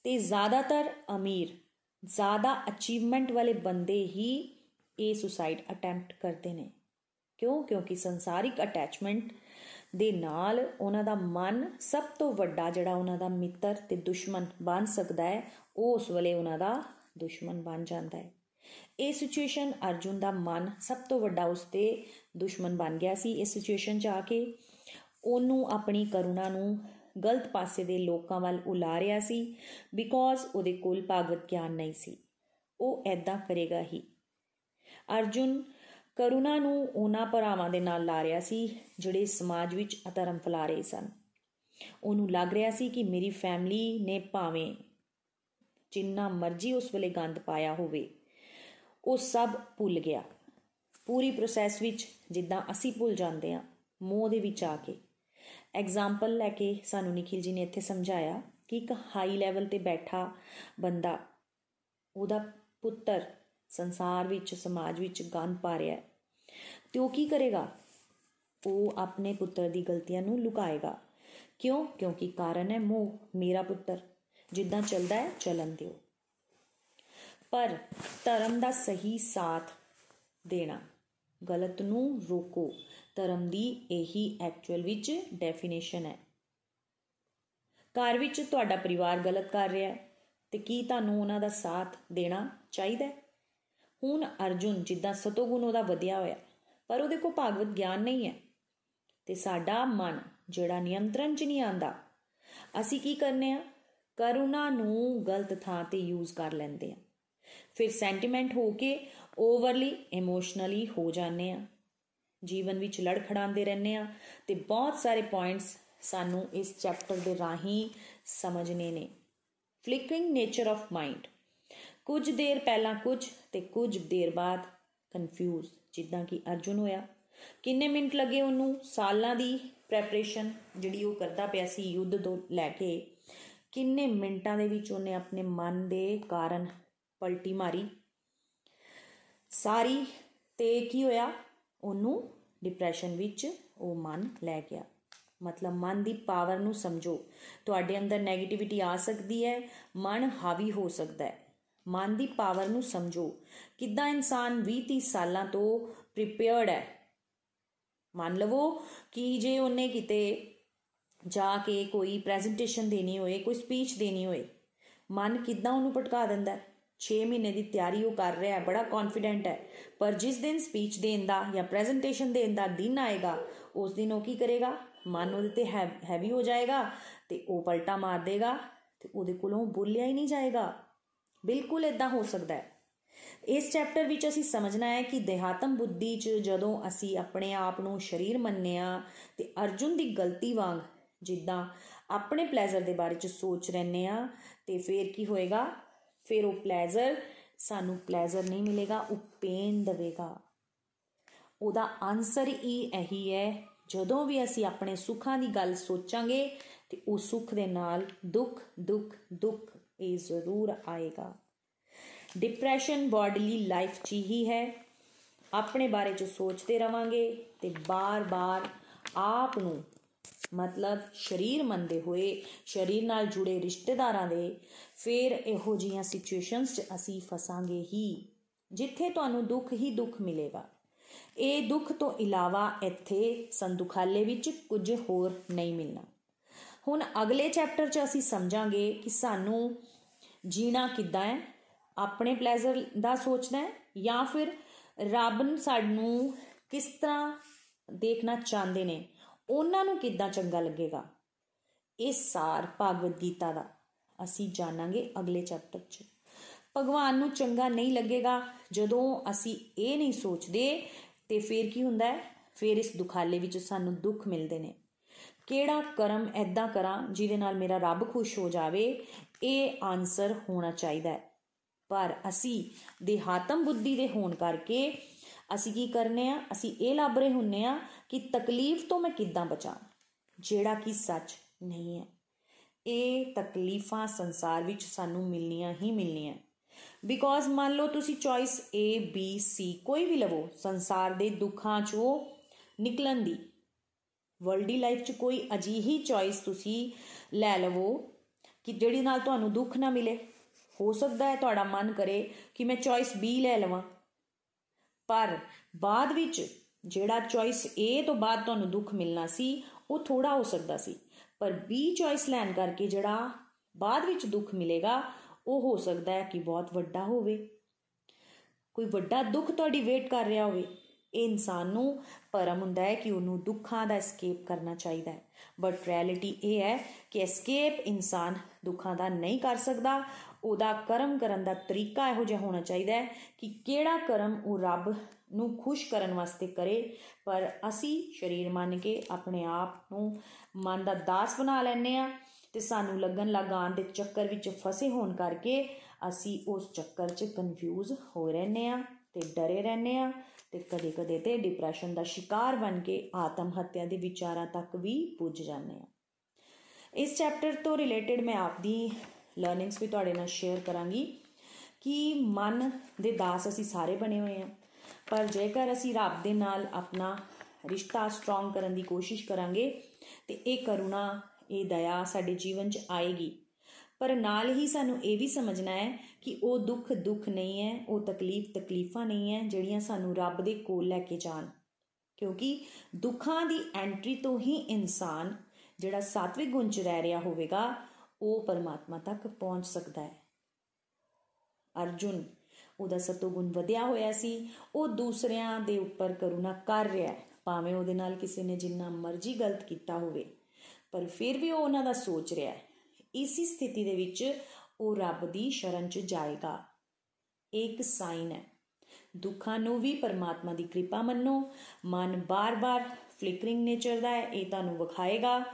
Speaker 1: ਤੇ ਜ਼ਿਆਦਾਤਰ ਅਮੀਰ, ਜ਼ਿਆਦਾ ਅਚੀਵਮੈਂਟ ਵਾਲੇ ਬੰਦੇ ਹੀ ਇਹ ਸੁਸਾਈਡ ਅਟੈਂਪਟ ਕਰਦੇ ਨੇ। ਕਿਉਂ? ਕਿਉਂਕਿ ਸੰਸਾਰਿਕ ਅਟੈਚਮੈਂਟ ਦੇ ਨਾਲ ਉਹਨਾਂ ਦਾ ਮਨ ਸਭ ਤੋਂ ਵੱਡਾ ਜਿਹੜਾ ਉਹਨਾਂ ਦਾ ਮਿੱਤਰ ਤੇ ਦੁਸ਼ਮਣ ਬਣ ਸਕਦਾ ਹੈ, ਉਹ ਉਸ ਵੇਲੇ ਉਹਨਾਂ ਦਾ ਦੁਸ਼ਮਣ ਬਣ ਜਾਂਦਾ ਹੈ। ਇਹ ਸਿਚੁਏਸ਼ਨ ਅਰਜੁਨ ਦਾ ਮਨ ਸਭ ਤੋਂ ਵੱਡਾ ਉਸ ਤੇ ਦੁਸ਼ਮਣ ਬਣ ਗਿਆ ਸੀ। ਇਸ ਸਿਚੁਏਸ਼ਨ 'ਚ ਆ ਕੇ ਉਹਨੂੰ ਆਪਣੀ ਕਰੁਣਾ ਨੂੰ ਗਲਤ ਪਾਸੇ ਦੇ ਲੋਕਾਂ ਵੱਲ ਉਲਾ ਰਿਹਾ ਸੀ ਬਿਕੋਜ਼ ਉਹਦੇ ਕੋਲ ਭਾਗਵਤ ਗਿਆਨ ਨਹੀਂ ਸੀ। ਉਹ ਐਦਾਂ ਕਰੇਗਾ ਹੀ। ਅਰਜੁਨ ਕਰੁਣਾ ਨੂੰ ਉਹਨਾਂ ਭਰਾਵਾਂ ਦੇ ਨਾਲ ਲਾ ਰਿਹਾ ਸੀ, ਜਿਹੜੇ ਸਮਾਜ ਵਿੱਚ ਅਧਰਮ ਫਲਾ ਰਹੇ ਸਨ। ਉਹਨੂੰ ਲੱਗ ਰਿਹਾ ਸੀ ਕਿ ਮੇਰੀ ਫੈਮਿਲੀ ਨੇ ਭਾਵੇਂ ਜਿੰਨਾ ਮਰਜ਼ੀ ਉਸ ਵੇਲੇ ਗੰਦ ਪਾਇਆ ਹੋਵੇ, ਉਹ ਸਭ ਭੁੱਲ ਗਿਆ। ਪੂਰੀ ਪ੍ਰੋਸੈਸ ਵਿੱਚ ਜਿੱਦਾਂ ਅਸੀਂ ਭੁੱਲ ਜਾਂਦੇ ਆ ਮੋਹ ਦੇ ਵਿੱਚ ਆ ਕੇ। ਐਗਜ਼ਾਮਪਲ ਲੈ ਕੇ ਸਾਨੂੰ ਨikhil ji ਨੇ ਇੱਥੇ ਸਮਝਾਇਆ ਕਿ ਇੱਕ ਹਾਈ ਲੈਵਲ ਤੇ ਬੈਠਾ ਬੰਦਾ, ਉਹਦਾ ਪੁੱਤਰ ਸੰਸਾਰ ਵਿੱਚ, ਸਮਾਜ ਵਿੱਚ ਗੰਦ ਪਾ ਰਿਹਾ ਹੈ। ਤੇ ਉਹ ਕੀ ਕਰੇਗਾ? ਉਹ ਆਪਣੇ ਪੁੱਤਰ ਦੀ ਗਲਤੀਆਂ ਨੂੰ ਲੁਕਾਏਗਾ। ਕਿਉਂ? ਕਿਉਂਕਿ ਕਾਰਨ ਹੈ ਮੋਹ, ਮੇਰਾ ਪੁੱਤਰ। ਜਿੱਦਾਂ ਚੱਲਦਾ ਹੈ, ਚੱਲਣ ਦਿਓ। ਪਰ ਧਰਮ ਦਾ ਸਹੀ ਸਾਥ ਦੇਣਾ, ਗਲਤ ਨੂੰ ਰੋਕੋ। ਧਰਮ ਦੀ ਇਹੀ ਐਕਚੁਅਲ ਵਿੱਚ ਡੈਫੀਨੇਸ਼ਨ ਹੈ। ਘਰ ਵਿੱਚ ਤੁਹਾਡਾ ਪਰਿਵਾਰ ਗਲਤ ਕਰ ਰਿਹਾ ਹੈ, ਤੇ ਕੀ ਤੁਹਾਨੂੰ ਉਹਨਾਂ ਦਾ ਸਾਥ ਦੇਣਾ ਚਾਹੀਦਾ ਹੈ? ਹੁਣ ਅਰਜੁਨ ਜਿੱਦਾਂ ਸਤੋਗੁਣ ਉਹਦਾ ਵਧਿਆ ਹੋਇਆ ਪਰ ਉਹਦੇ ਕੋਲ ਭਾਗਵਤ ਗਿਆਨ ਨਹੀਂ ਹੈ। ਤੇ ਸਾਡਾ ਮਨ ਜਿਹੜਾ ਨਿਯੰਤਰਣ 'ਚ ਨਹੀਂ ਆਂਦਾ ਅਸੀਂ ਕੀ ਕਰਨੇ ਆ? ਕਰੁਣਾ ਨੂੰ ਗਲਤ ਥਾਂ ਤੇ ਯੂਜ਼ ਕਰ ਲੈਂਦੇ ਆ। ਫਿਰ ਸੈਂਟੀਮੈਂਟ ਹੋ ਕੇ ਓਵਰਲੀ ਇਮੋਸ਼ਨਲੀ ਹੋ ਜਾਂਦੇ ਆ। ਜੀਵਨ ਵਿੱਚ ਲੜਖੜਾਉਂਦੇ ਰਹਿੰਦੇ ਆ ਤੇ ਬਹੁਤ ਸਾਰੇ ਪੁਆਇੰਟਸ ਸਾਨੂੰ ਇਸ ਚੈਪਟਰ ਦੇ ਰਾਹੀਂ ਸਮਝਣੇ ਨੇ। ਫਲਿਕਰਿੰਗ ਨੇਚਰ ਆਫ ਮਾਈਂਡ ਕੁਝ ਦੇਰ ਪਹਿਲਾਂ ਕੁਝ ਤੇ ਕੁਝ ਦੇਰ ਬਾਅਦ ਕਨਫਿਊਜ਼ ਜਿੱਦਾਂ ਕਿ ਅਰਜੁਨ ਹੋਇਆ। ਕਿੰਨੇ ਮਿੰਟ ਲੱਗੇ ਉਹਨੂੰ? ਸਾਲਾਂ ਦੀ ਪ੍ਰੈਪਰੇਸ਼ਨ ਜਿਹੜੀ ਉਹ ਕਰਦਾ ਪਿਆ ਸੀ ਯੁੱਧ ਤੋਂ ਲੈ ਕੇ। ਕਿੰਨੇ ਮਿੰਟਾਂ ਦੇ ਵਿੱਚ ਉਹਨੇ ਆਪਣੇ ਮਨ ਦੇ ਕਾਰਨ ਪਲਟੀ ਮਾਰੀ। ਸਾਰੀ ਤੇ ਕੀ ਹੋਇਆ? ਉਹਨੂੰ ਡਿਪਰੈਸ਼ਨ ਵਿੱਚ ਉਹ ਮਨ ਲੈ ਗਿਆ। ਮਤਲਬ ਮਨ ਦੀ ਪਾਵਰ ਨੂੰ ਸਮਝੋ। ਤੁਹਾਡੇ ਅੰਦਰ 네ਗੇਟਿਵਿਟੀ ਆ ਸਕਦੀ ਹੈ, ਮਨ ਹਾਵੀ ਹੋ ਸਕਦਾ ਹੈ। ਮਨ ਦੀ ਪਾਵਰ ਨੂੰ ਸਮਝੋ। ਕਿੱਦਾਂ ਇਨਸਾਨ 20 30 ਸਾਲਾਂ ਤੋਂ ਪ੍ਰੀਪੇਅਰਡ ਹੈ? ਮੰਨ ਲਵੋ ਕਿ ਜੇ ਉਹਨੇ ਕਿਤੇ ਜਾ ਕੇ ਕੋਈ ਪ੍ਰੈਜੈਂਟੇਸ਼ਨ ਦੇਣੀ ਹੋਏ, ਕੋਈ ਸਪੀਚ ਦੇਣੀ ਹੋਏ, ਮਨ ਕਿੱਦਾਂ ਉਹਨੂੰ ਭਟਕਾ ਦਿੰਦਾ ਹੈ? 6 ਮਹੀਨੇ ਦੀ ਤਿਆਰੀ ਉਹ ਕਰ ਰਿਹਾ ਹੈ, ਬੜਾ ਕੌਨਫੀਡੈਂਟ ਹੈ। ਪਰ ਜਿਸ ਦਿਨ ਸਪੀਚ ਦੇਣ ਦਾ ਜਾਂ ਪ੍ਰੈਜੈਂਟੇਸ਼ਨ ਦੇਣ ਦਾ ਦਿਨ ਆਏਗਾ, ਉਸ ਦਿਨ ਉਹ ਕੀ ਕਰੇਗਾ? ਮਨ ਉਹਦੇ ਤੇ ਹੈਵੀ ਹੋ ਜਾਏਗਾ ਤੇ ਉਹ ਪਲਟਾ ਮਾਰ ਦੇਗਾ ਤੇ ਉਹਦੇ ਕੋਲੋਂ ਬੋਲਿਆ ਹੀ ਨਹੀਂ ਜਾਏਗਾ। ਬਿਲਕੁਲ ਇਦਾਂ ਹੋ ਸਕਦਾ ਹੈ। ਇਸ ਚੈਪਟਰ ਵਿੱਚ ਅਸੀਂ ਸਮਝਣਾ ਹੈ ਕਿ ਦੇਹਾਤਮ ਬੁੱਧੀ 'ਚ ਜਦੋਂ ਅਸੀਂ ਆਪਣੇ ਆਪ ਨੂੰ ਸ਼ਰੀਰ ਮੰਨਿਆ ਤੇ ਅਰਜੁਨ ਦੀ ਗਲਤੀ ਵਾਂਗ ਜਿੱਦਾਂ ਆਪਣੇ ਪਲੇਜ਼ਰ ਦੇ ਬਾਰੇ 'ਚ ਸੋਚ ਰਹਿੰਨੇ ਆ ਤੇ ਫੇਰ ਕੀ ਹੋਏਗਾ? ਫਿਰ ਉਹ ਪਲੇਜ਼ਰ ਸਾਨੂੰ ਪਲੇਜ਼ਰ ਨਹੀਂ ਮਿਲੇਗਾ, ਉਹ ਪੇਨ ਦੇਵੇਗਾ। ਉਹਦਾ ਆਨਸਰ ਹੀ ਇਹੀ ਹੈ, ਜਦੋਂ ਵੀ ਅਸੀਂ ਆਪਣੇ ਸੁੱਖਾਂ ਦੀ ਗੱਲ ਸੋਚਾਂਗੇ ਤੇ ਉਹ ਸੁੱਖ ਦੇ ਨਾਲ ਦੁੱਖ ਦੁੱਖ ਦੁੱਖ ਇਹ ਜ਼ਰੂਰ ਆਏਗਾ। ਡਿਪਰੈਸ਼ਨ ਬਾਡੀਲੀ ਲਾਈਫ 'ਚ ਹੀ ਹੈ। ਆਪਣੇ ਬਾਰੇ 'ਚ ਸੋਚਦੇ ਰਵਾਂਗੇ ਤੇ ਬਾਰ-ਬਾਰ ਆਪ ਨੂੰ ਮਤਲਬ ਸਰੀਰ ਮੰਦੇ ਹੋਏ, ਸਰੀਰ ਨਾਲ ਜੁੜੇ ਰਿਸ਼ਤੇਦਾਰਾਂ ਦੇ ਫਿਰ ਇਹੋ ਜੀਆਂ ਸਿਚੁਏਸ਼ਨਸ 'ਚ ਅਸੀਂ ਫਸਾਂਗੇ ਹੀ, ਜਿੱਥੇ ਤੁਹਾਨੂੰ ਦੁੱਖ ਹੀ ਦੁੱਖ ਮਿਲੇਗਾ। ਇਹ ਦੁੱਖ ਤੋਂ ਇਲਾਵਾ ਇੱਥੇ ਸੰਦੁਖਾਲੇ ਵਿੱਚ ਕੁਝ ਹੋਰ ਨਹੀਂ ਮਿਲਣਾ। ਹੁਣ ਅਗਲੇ ਚੈਪਟਰ 'ਚ ਅਸੀਂ ਸਮਝਾਂਗੇ ਕਿ ਸਾਨੂੰ ਜੀਣਾ ਕਿੱਦਾਂ ਹੈ, ਆਪਣੇ ਪਲੇਜ਼ਰ ਦਾ ਸੋਚਣਾ ਹੈ ਜਾਂ ਫਿਰ ਰੱਬ ਸਾਨੂੰ ਕਿਸ ਤਰ੍ਹਾਂ ਦੇਖਣਾ ਚਾਹੁੰਦੇ ਨੇ, ਉਹਨਾਂ ਨੂੰ ਕਿੱਦਾਂ ਚੰਗਾ ਲੱਗੇਗਾ। ਇਹ ਸਾਰ ਭਗਵਦ ਗੀਤਾ ਦਾ ਅਸੀਂ ਜਾਣਾਂਗੇ ਅਗਲੇ ਚੈਪਟਰ 'ਚ। ਭਗਵਾਨ ਨੂੰ ਚੰਗਾ ਨਹੀਂ ਲੱਗੇਗਾ ਜਦੋਂ ਅਸੀਂ ਇਹ ਨਹੀਂ ਸੋਚਦੇ ਤੇ ਫਿਰ ਕੀ ਹੁੰਦਾ ਹੈ? ਫਿਰ ਇਸ ਦੁਖਾਲੇ ਵਿੱਚ ਸਾਨੂੰ ਦੁੱਖ ਮਿਲਦੇ ਨੇ। ਕਿਹੜਾ ਕਰਮ ਐਦਾਂ ਕਰਾਂ ਜਿਹਦੇ ਨਾਲ ਮੇਰਾ ਰੱਬ ਖੁਸ਼ ਹੋ ਜਾਵੇ? ਇਹ ਆਨਸਰ ਹੋਣਾ ਚਾਹੀਦਾ ਹੈ। ਪਰ ਅਸੀਂ ਦੇਹਾਤਮ ਬੁੱਧੀ ਦੇ ਹੋਣ ਕਰਕੇ ਅਸੀਂ ਕੀ ਕਰਨੇ ਆ? ਅਸੀਂ ਇਹ ਲੱਭ ਰਹੇ ਹੁੰਨੇ ਆ ਕਿ ਤਕਲੀਫ ਤੋਂ ਮੈਂ ਕਿੱਦਾਂ ਬਚਾਂ? ਜਿਹੜਾ ਕਿ ਸੱਚ ਨਹੀਂ ਹੈ। ਇਹ ਤਕਲੀਫਾਂ ਸੰਸਾਰ ਵਿੱਚ ਸਾਨੂੰ ਮਿਲਣੀਆਂ ਹੀ ਮਿਲਣੀਆਂ। ਬਿਕੋਜ਼ ਮੰਨ ਲਓ ਤੁਸੀਂ ਚੋਇਸ A, B, C ਕੋਈ ਵੀ ਲਵੋ, ਸੰਸਾਰ ਦੇ ਦੁੱਖਾਂ ਚੋਂ ਨਿਕਲਣ ਦੀ। ਵਰਲਡੀ ਲਾਈਫ 'ਚ ਕੋਈ ਅਜੀਹੀ ਚੋਇਸ ਤੁਸੀਂ ਲੈ ਲਵੋ ਕਿ ਜਿਹੜੀ ਨਾਲ ਤੁਹਾਨੂੰ ਦੁੱਖ ਨਾ ਮਿਲੇ। ਹੋ ਸਕਦਾ ਹੈ ਤੁਹਾਡਾ ਮਨ ਕਰੇ ਕਿ ਮੈਂ ਚੋਇਸ B ਲੈ ਲਵਾਂ। ਪਰ ਬਾਅਦ ਵਿੱਚ ਜਿਹੜਾ ਚੋਇਸ A ਤੋਂ ਬਾਅਦ ਤੁਹਾਨੂੰ ਦੁੱਖ ਮਿਲਣਾ ਸੀ, ਉਹ ਥੋੜਾ ਹੋ ਸਕਦਾ ਸੀ। ਪਰ B ਚੋਇਸ ਲੈਣ ਕਰਕੇ ਜਿਹੜਾ ਬਾਅਦ ਵਿੱਚ ਦੁੱਖ ਮਿਲੇਗਾ, ਉਹ ਹੋ ਸਕਦਾ ਹੈ ਕਿ ਬਹੁਤ ਵੱਡਾ ਹੋਵੇ। ਕੋਈ ਵੱਡਾ ਦੁੱਖ ਤੁਹਾਡੀ ਵੇਟ ਕਰ ਰਿਹਾ ਹੋਵੇ। ਇਹ ਇਨਸਾਨ ਨੂੰ ਪਰਮ ਹੁੰਦਾ ਹੈ ਕਿ ਉਹਨੂੰ ਦੁੱਖਾਂ ਦਾ ਐਸਕੇਪ ਕਰਨਾ ਚਾਹੀਦਾ ਹੈ। ਬਟ ਰਿਐਲਿਟੀ ਇਹ ਹੈ ਕਿ ਐਸਕੇਪ ਇਨਸਾਨ ਦੁੱਖਾਂ ਦਾ ਨਹੀਂ ਕਰ ਸਕਦਾ। ਉਹਦਾ ਕਰਮ ਕਰਨ ਦਾ ਤਰੀਕਾ ਇਹੋ ਜਿਹਾ ਹੋਣਾ ਚਾਹੀਦਾ ਹੈ ਕਿ ਕਿਹੜਾ ਕਰਮ ਉਹ ਰੱਬ ਨੂੰ ਖੁਸ਼ ਕਰਨ ਵਾਸਤੇ ਕਰੇ। ਪਰ ਅਸੀਂ ਸਰੀਰ ਮੰਨ ਕੇ ਆਪਣੇ ਆਪ ਨੂੰ ਮਨ ਦਾ ਦਾਸ ਬਣਾ ਲੈਨੇ ਆ ਤੇ ਸਾਨੂੰ ਲੱਗਣ ਲਗਾਉਣ ਦੇ ਚੱਕਰ ਵਿੱਚ ਫਸੇ ਹੋਣ ਕਰਕੇ ਅਸੀਂ ਉਸ ਚੱਕਰ 'ਚ ਕਨਫਿਊਜ਼ ਹੋ ਰਹਿੰਨੇ ਆ ਤੇ ਡਰੇ ਰਹਿੰਦੇ ਆ ਤੇ ਕਦੇ-ਕਦੇ ਤੇ ਡਿਪਰੈਸ਼ਨ ਦਾ ਸ਼ਿਕਾਰ ਬਣ ਕੇ ਆਤਮ ਹੱਤਿਆ ਦੇ ਵਿਚਾਰਾਂ ਤੱਕ ਵੀ ਪੁੱਜ ਜਾਂਦੇ ਆ। ਇਸ ਚੈਪਟਰ ਤੋਂ ਰਿਲੇਟਡ ਮੈਂ ਆਪਦੀ ਲਰਨਿੰਗਸ ਵੀ ਤੁਹਾਡੇ ਨਾਲ ਸ਼ੇਅਰ ਕਰਾਂਗੀ ਕਿ ਮਨ ਦੇ ਦਾਸ ਅਸੀਂ ਸਾਰੇ ਬਣੇ ਹੋਏ ਆ, ਪਰ ਜੇਕਰ ਅਸੀਂ ਰੱਬ ਦੇ ਨਾਲ ਆਪਣਾ ਰਿਸ਼ਤਾ ਸਟਰੋਂਗ ਕਰਨ ਦੀ ਕੋਸ਼ਿਸ਼ ਕਰਾਂਗੇ, ਤੇ ਇਹ ਕਰੁਣਾ, ਇਹ ਦਇਆ ਸਾਡੇ ਜੀਵਨ 'ਚ ਆਏਗੀ। ਪਰ ਨਾਲ ਹੀ ਸਾਨੂੰ ਇਹ ਵੀ ਸਮਝਣਾ ਹੈ ਕਿ ਉਹ ਦੁੱਖ ਦੁੱਖ ਨਹੀਂ ਹੈ, ਉਹ ਤਕਲੀਫ ਤਕਲੀਫਾਂ ਨਹੀਂ ਹੈ, ਜਿਹੜੀਆਂ ਸਾਨੂੰ ਰੱਬ ਦੇ ਕੋਲ ਲੈ ਕੇ ਜਾਣ। ਕਿਉਂਕਿ ਦੁੱਖਾਂ ਦੀ ਐਂਟਰੀ ਤੋਂ ਹੀ ਇਨਸਾਨ ਜਿਹੜਾ ਸਾਤਵਿਕ ਗੁਣ 'ਚ ਰਹਿ ਰਿਹਾ ਹੋਵੇਗਾ, ਉਹ ਪਰਮਾਤਮਾ ਤੱਕ ਪਹੁੰਚ ਸਕਦਾ ਹੈ। ਅਰਜੁਨ, ਉਹਦਾ ਸਤੋਗੁਣ ਵਧਿਆ ਹੋਇਆ ਸੀ, ਉਹ ਦੂਸਰਿਆਂ ਦੇ ਉੱਪਰ ਕਰੁਣਾ ਕਰ ਰਿਹਾ ਹੈ, ਭਾਵੇਂ ਉਹਦੇ ਨਾਲ ਕਿਸੇ ਨੇ ਜਿੰਨਾ ਮਰਜ਼ੀ ਗਲਤ ਕੀਤਾ ਹੋਵੇ, ਪਰ ਫਿਰ ਵੀ ਉਹ ਉਹਨਾਂ ਦਾ ਸੋਚ ਰਿਹਾ ਹੈ। ਇਸੀ ਸਥਿਤੀ ਦੇ ਵਿੱਚ ਉਹ ਰੱਬ ਦੀ ਸ਼ਰਨ 'ਚ ਜਾਏਗਾ। ਇੱਕ ਸਾਈਨ ਹੈ। ਦੁੱਖਾਂ ਨੂੰ ਵੀ ਪਰਮਾਤਮਾ ਦੀ ਕਿਰਪਾ ਮੰਨੋ। ਮਨ ਬਾਰ-ਬਾਰ ਫਲਿਕਰਿੰਗ ਨੇਚਰ ਦਾ ਹੈ, ਇਹ ਤੁਹਾਨੂੰ ਵਿਖਾਏਗਾ।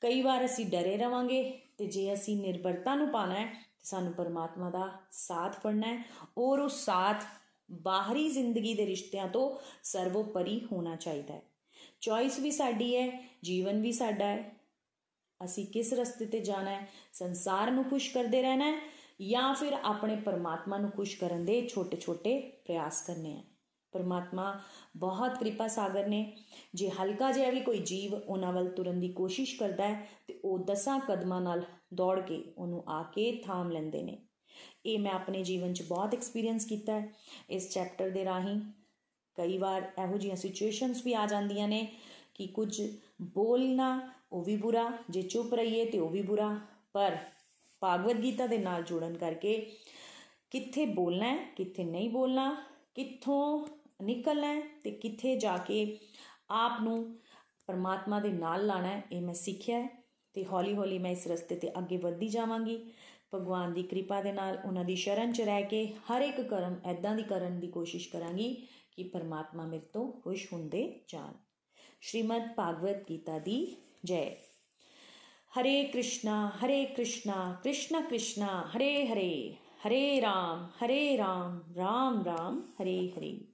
Speaker 1: ਕਈ ਵਾਰ ਅਸੀਂ ਡਰੇ ਰਵਾਂਗੇ ਤੇ ਜੇ ਅਸੀਂ ਨਿਰਭਰਤਾ ਨੂੰ ਪਾਣਾ ਹੈ, ਤੇ ਸਾਨੂੰ ਪਰਮਾਤਮਾ ਦਾ ਸਾਥ ਫੜਨਾ ਹੈ। ਔਰ ਉਹ ਸਾਥ ਬਾਹਰੀ ਜ਼ਿੰਦਗੀ ਦੇ ਰਿਸ਼ਤਿਆਂ ਤੋਂ ਸਰਵੋਪਰੀ ਹੋਣਾ ਚਾਹੀਦਾ ਹੈ। ਚੋਇਸ ਵੀ ਸਾਡੀ ਹੈ, ਜੀਵਨ ਵੀ ਸਾਡਾ ਹੈ। ਅਸੀਂ ਕਿਸ ਰਸਤੇ ਤੇ ਜਾਣਾ ਹੈ? ਸੰਸਾਰ ਨੂੰ ਖੁਸ਼ ਕਰਦੇ ਰਹਿਣਾ ਹੈ ਜਾਂ ਫਿਰ ਆਪਣੇ ਪਰਮਾਤਮਾ ਨੂੰ ਖੁਸ਼ ਕਰਨ ਦੇ ਛੋਟੇ-ਛੋਟੇ ਪ੍ਰਯਾਸ ਕਰਨੇ ਆ ਪਰਮਾਤਮਾ, ਬਹੁਤ ਕਿਰਪਾ ਸਾਗਰ ਨੇ। ਜੇ ਹਲਕਾ ਜਿਹਾ ਵੀ ਕੋਈ ਜੀਵ ਉਹਨਾਂ ਵੱਲ ਤੁਰਨ ਦੀ ਕੋਸ਼ਿਸ਼ ਕਰਦਾ ਹੈ, ਤੇ ਉਹ ਦਸਾਂ ਕਦਮਾਂ ਨਾਲ ਦੌੜ ਕੇ ਉਹਨੂੰ ਆ ਕੇ ਥਾਮ ਲੈਂਦੇ ਨੇ। ਇਹ ਮੈਂ ਆਪਣੇ ਜੀਵਨ 'ਚ ਬਹੁਤ ਐਕਸਪੀਰੀਅੰਸ ਕੀਤਾ ਹੈ। ਇਸ ਚੈਪਟਰ ਦੇ ਰਾਹੀਂ ਕਈ ਵਾਰ ਇਹੋ ਜਿਹੀਆਂ ਸਿਚੁਏਸ਼ਨਸ ਵੀ ਆ ਜਾਂਦੀਆਂ ਨੇ ਕਿ ਕੁਝ ਬੋਲਣਾ ਉਹ ਵੀ ਬੁਰਾ, ਜੇ ਚੁੱਪ ਰਹੀਏ ਤੇ ਉਹ ਵੀ ਬੁਰਾ। ਪਰ ਭਾਗਵਤ ਗੀਤਾ ਦੇ ਨਾਲ ਜੁੜਨ ਕਰਕੇ ਕਿੱਥੇ ਬੋਲਣਾ ਹੈ, ਕਿੱਥੇ ਨਹੀਂ ਬੋਲਣਾ, ਕਿੱਥੋਂ ਨਿਕਲਣਾ ਤੇ ਕਿੱਥੇ ਜਾ ਕੇ ਆਪ ਨੂੰ ਪਰਮਾਤਮਾ ਦੇ ਨਾਲ ਲਾਣਾ ਇਹ ਮੈਂ ਸਿੱਖਿਆ ਤੇ ਹੌਲੀ-ਹੌਲੀ ਮੈਂ ਇਸ ਰਸਤੇ ਤੇ ਅੱਗੇ ਵਧਦੀ ਜਾਵਾਂਗੀ। ਭਗਵਾਨ ਦੀ ਕਿਰਪਾ ਦੇ ਨਾਲ ਉਹਨਾਂ ਦੀ ਸ਼ਰਨ 'ਚ ਰਹਿ ਕੇ ਹਰ ਇੱਕ ਕਰਮ ਐਦਾਂ ਦੀ ਕਰਨ ਦੀ ਕੋਸ਼ਿਸ਼ ਕਰਾਂਗੀ ਕਿ ਪਰਮਾਤਮਾ ਮੇਰੇ ਤੋਂ ਖੁਸ਼ ਹੁੰਦੇ ਜਾਣ। ਸ਼੍ਰੀਮਦ ਭਾਗਵਤ ਗੀਤਾ ਦੀ जय। हरे कृष्णा हरे कृष्णा, कृष्ण कृष्णा, हरे हरे हरे राम हरे राम राम राम, हरे हरे।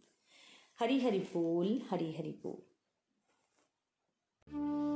Speaker 1: हरि हरि बोल, हरि हरि बोल।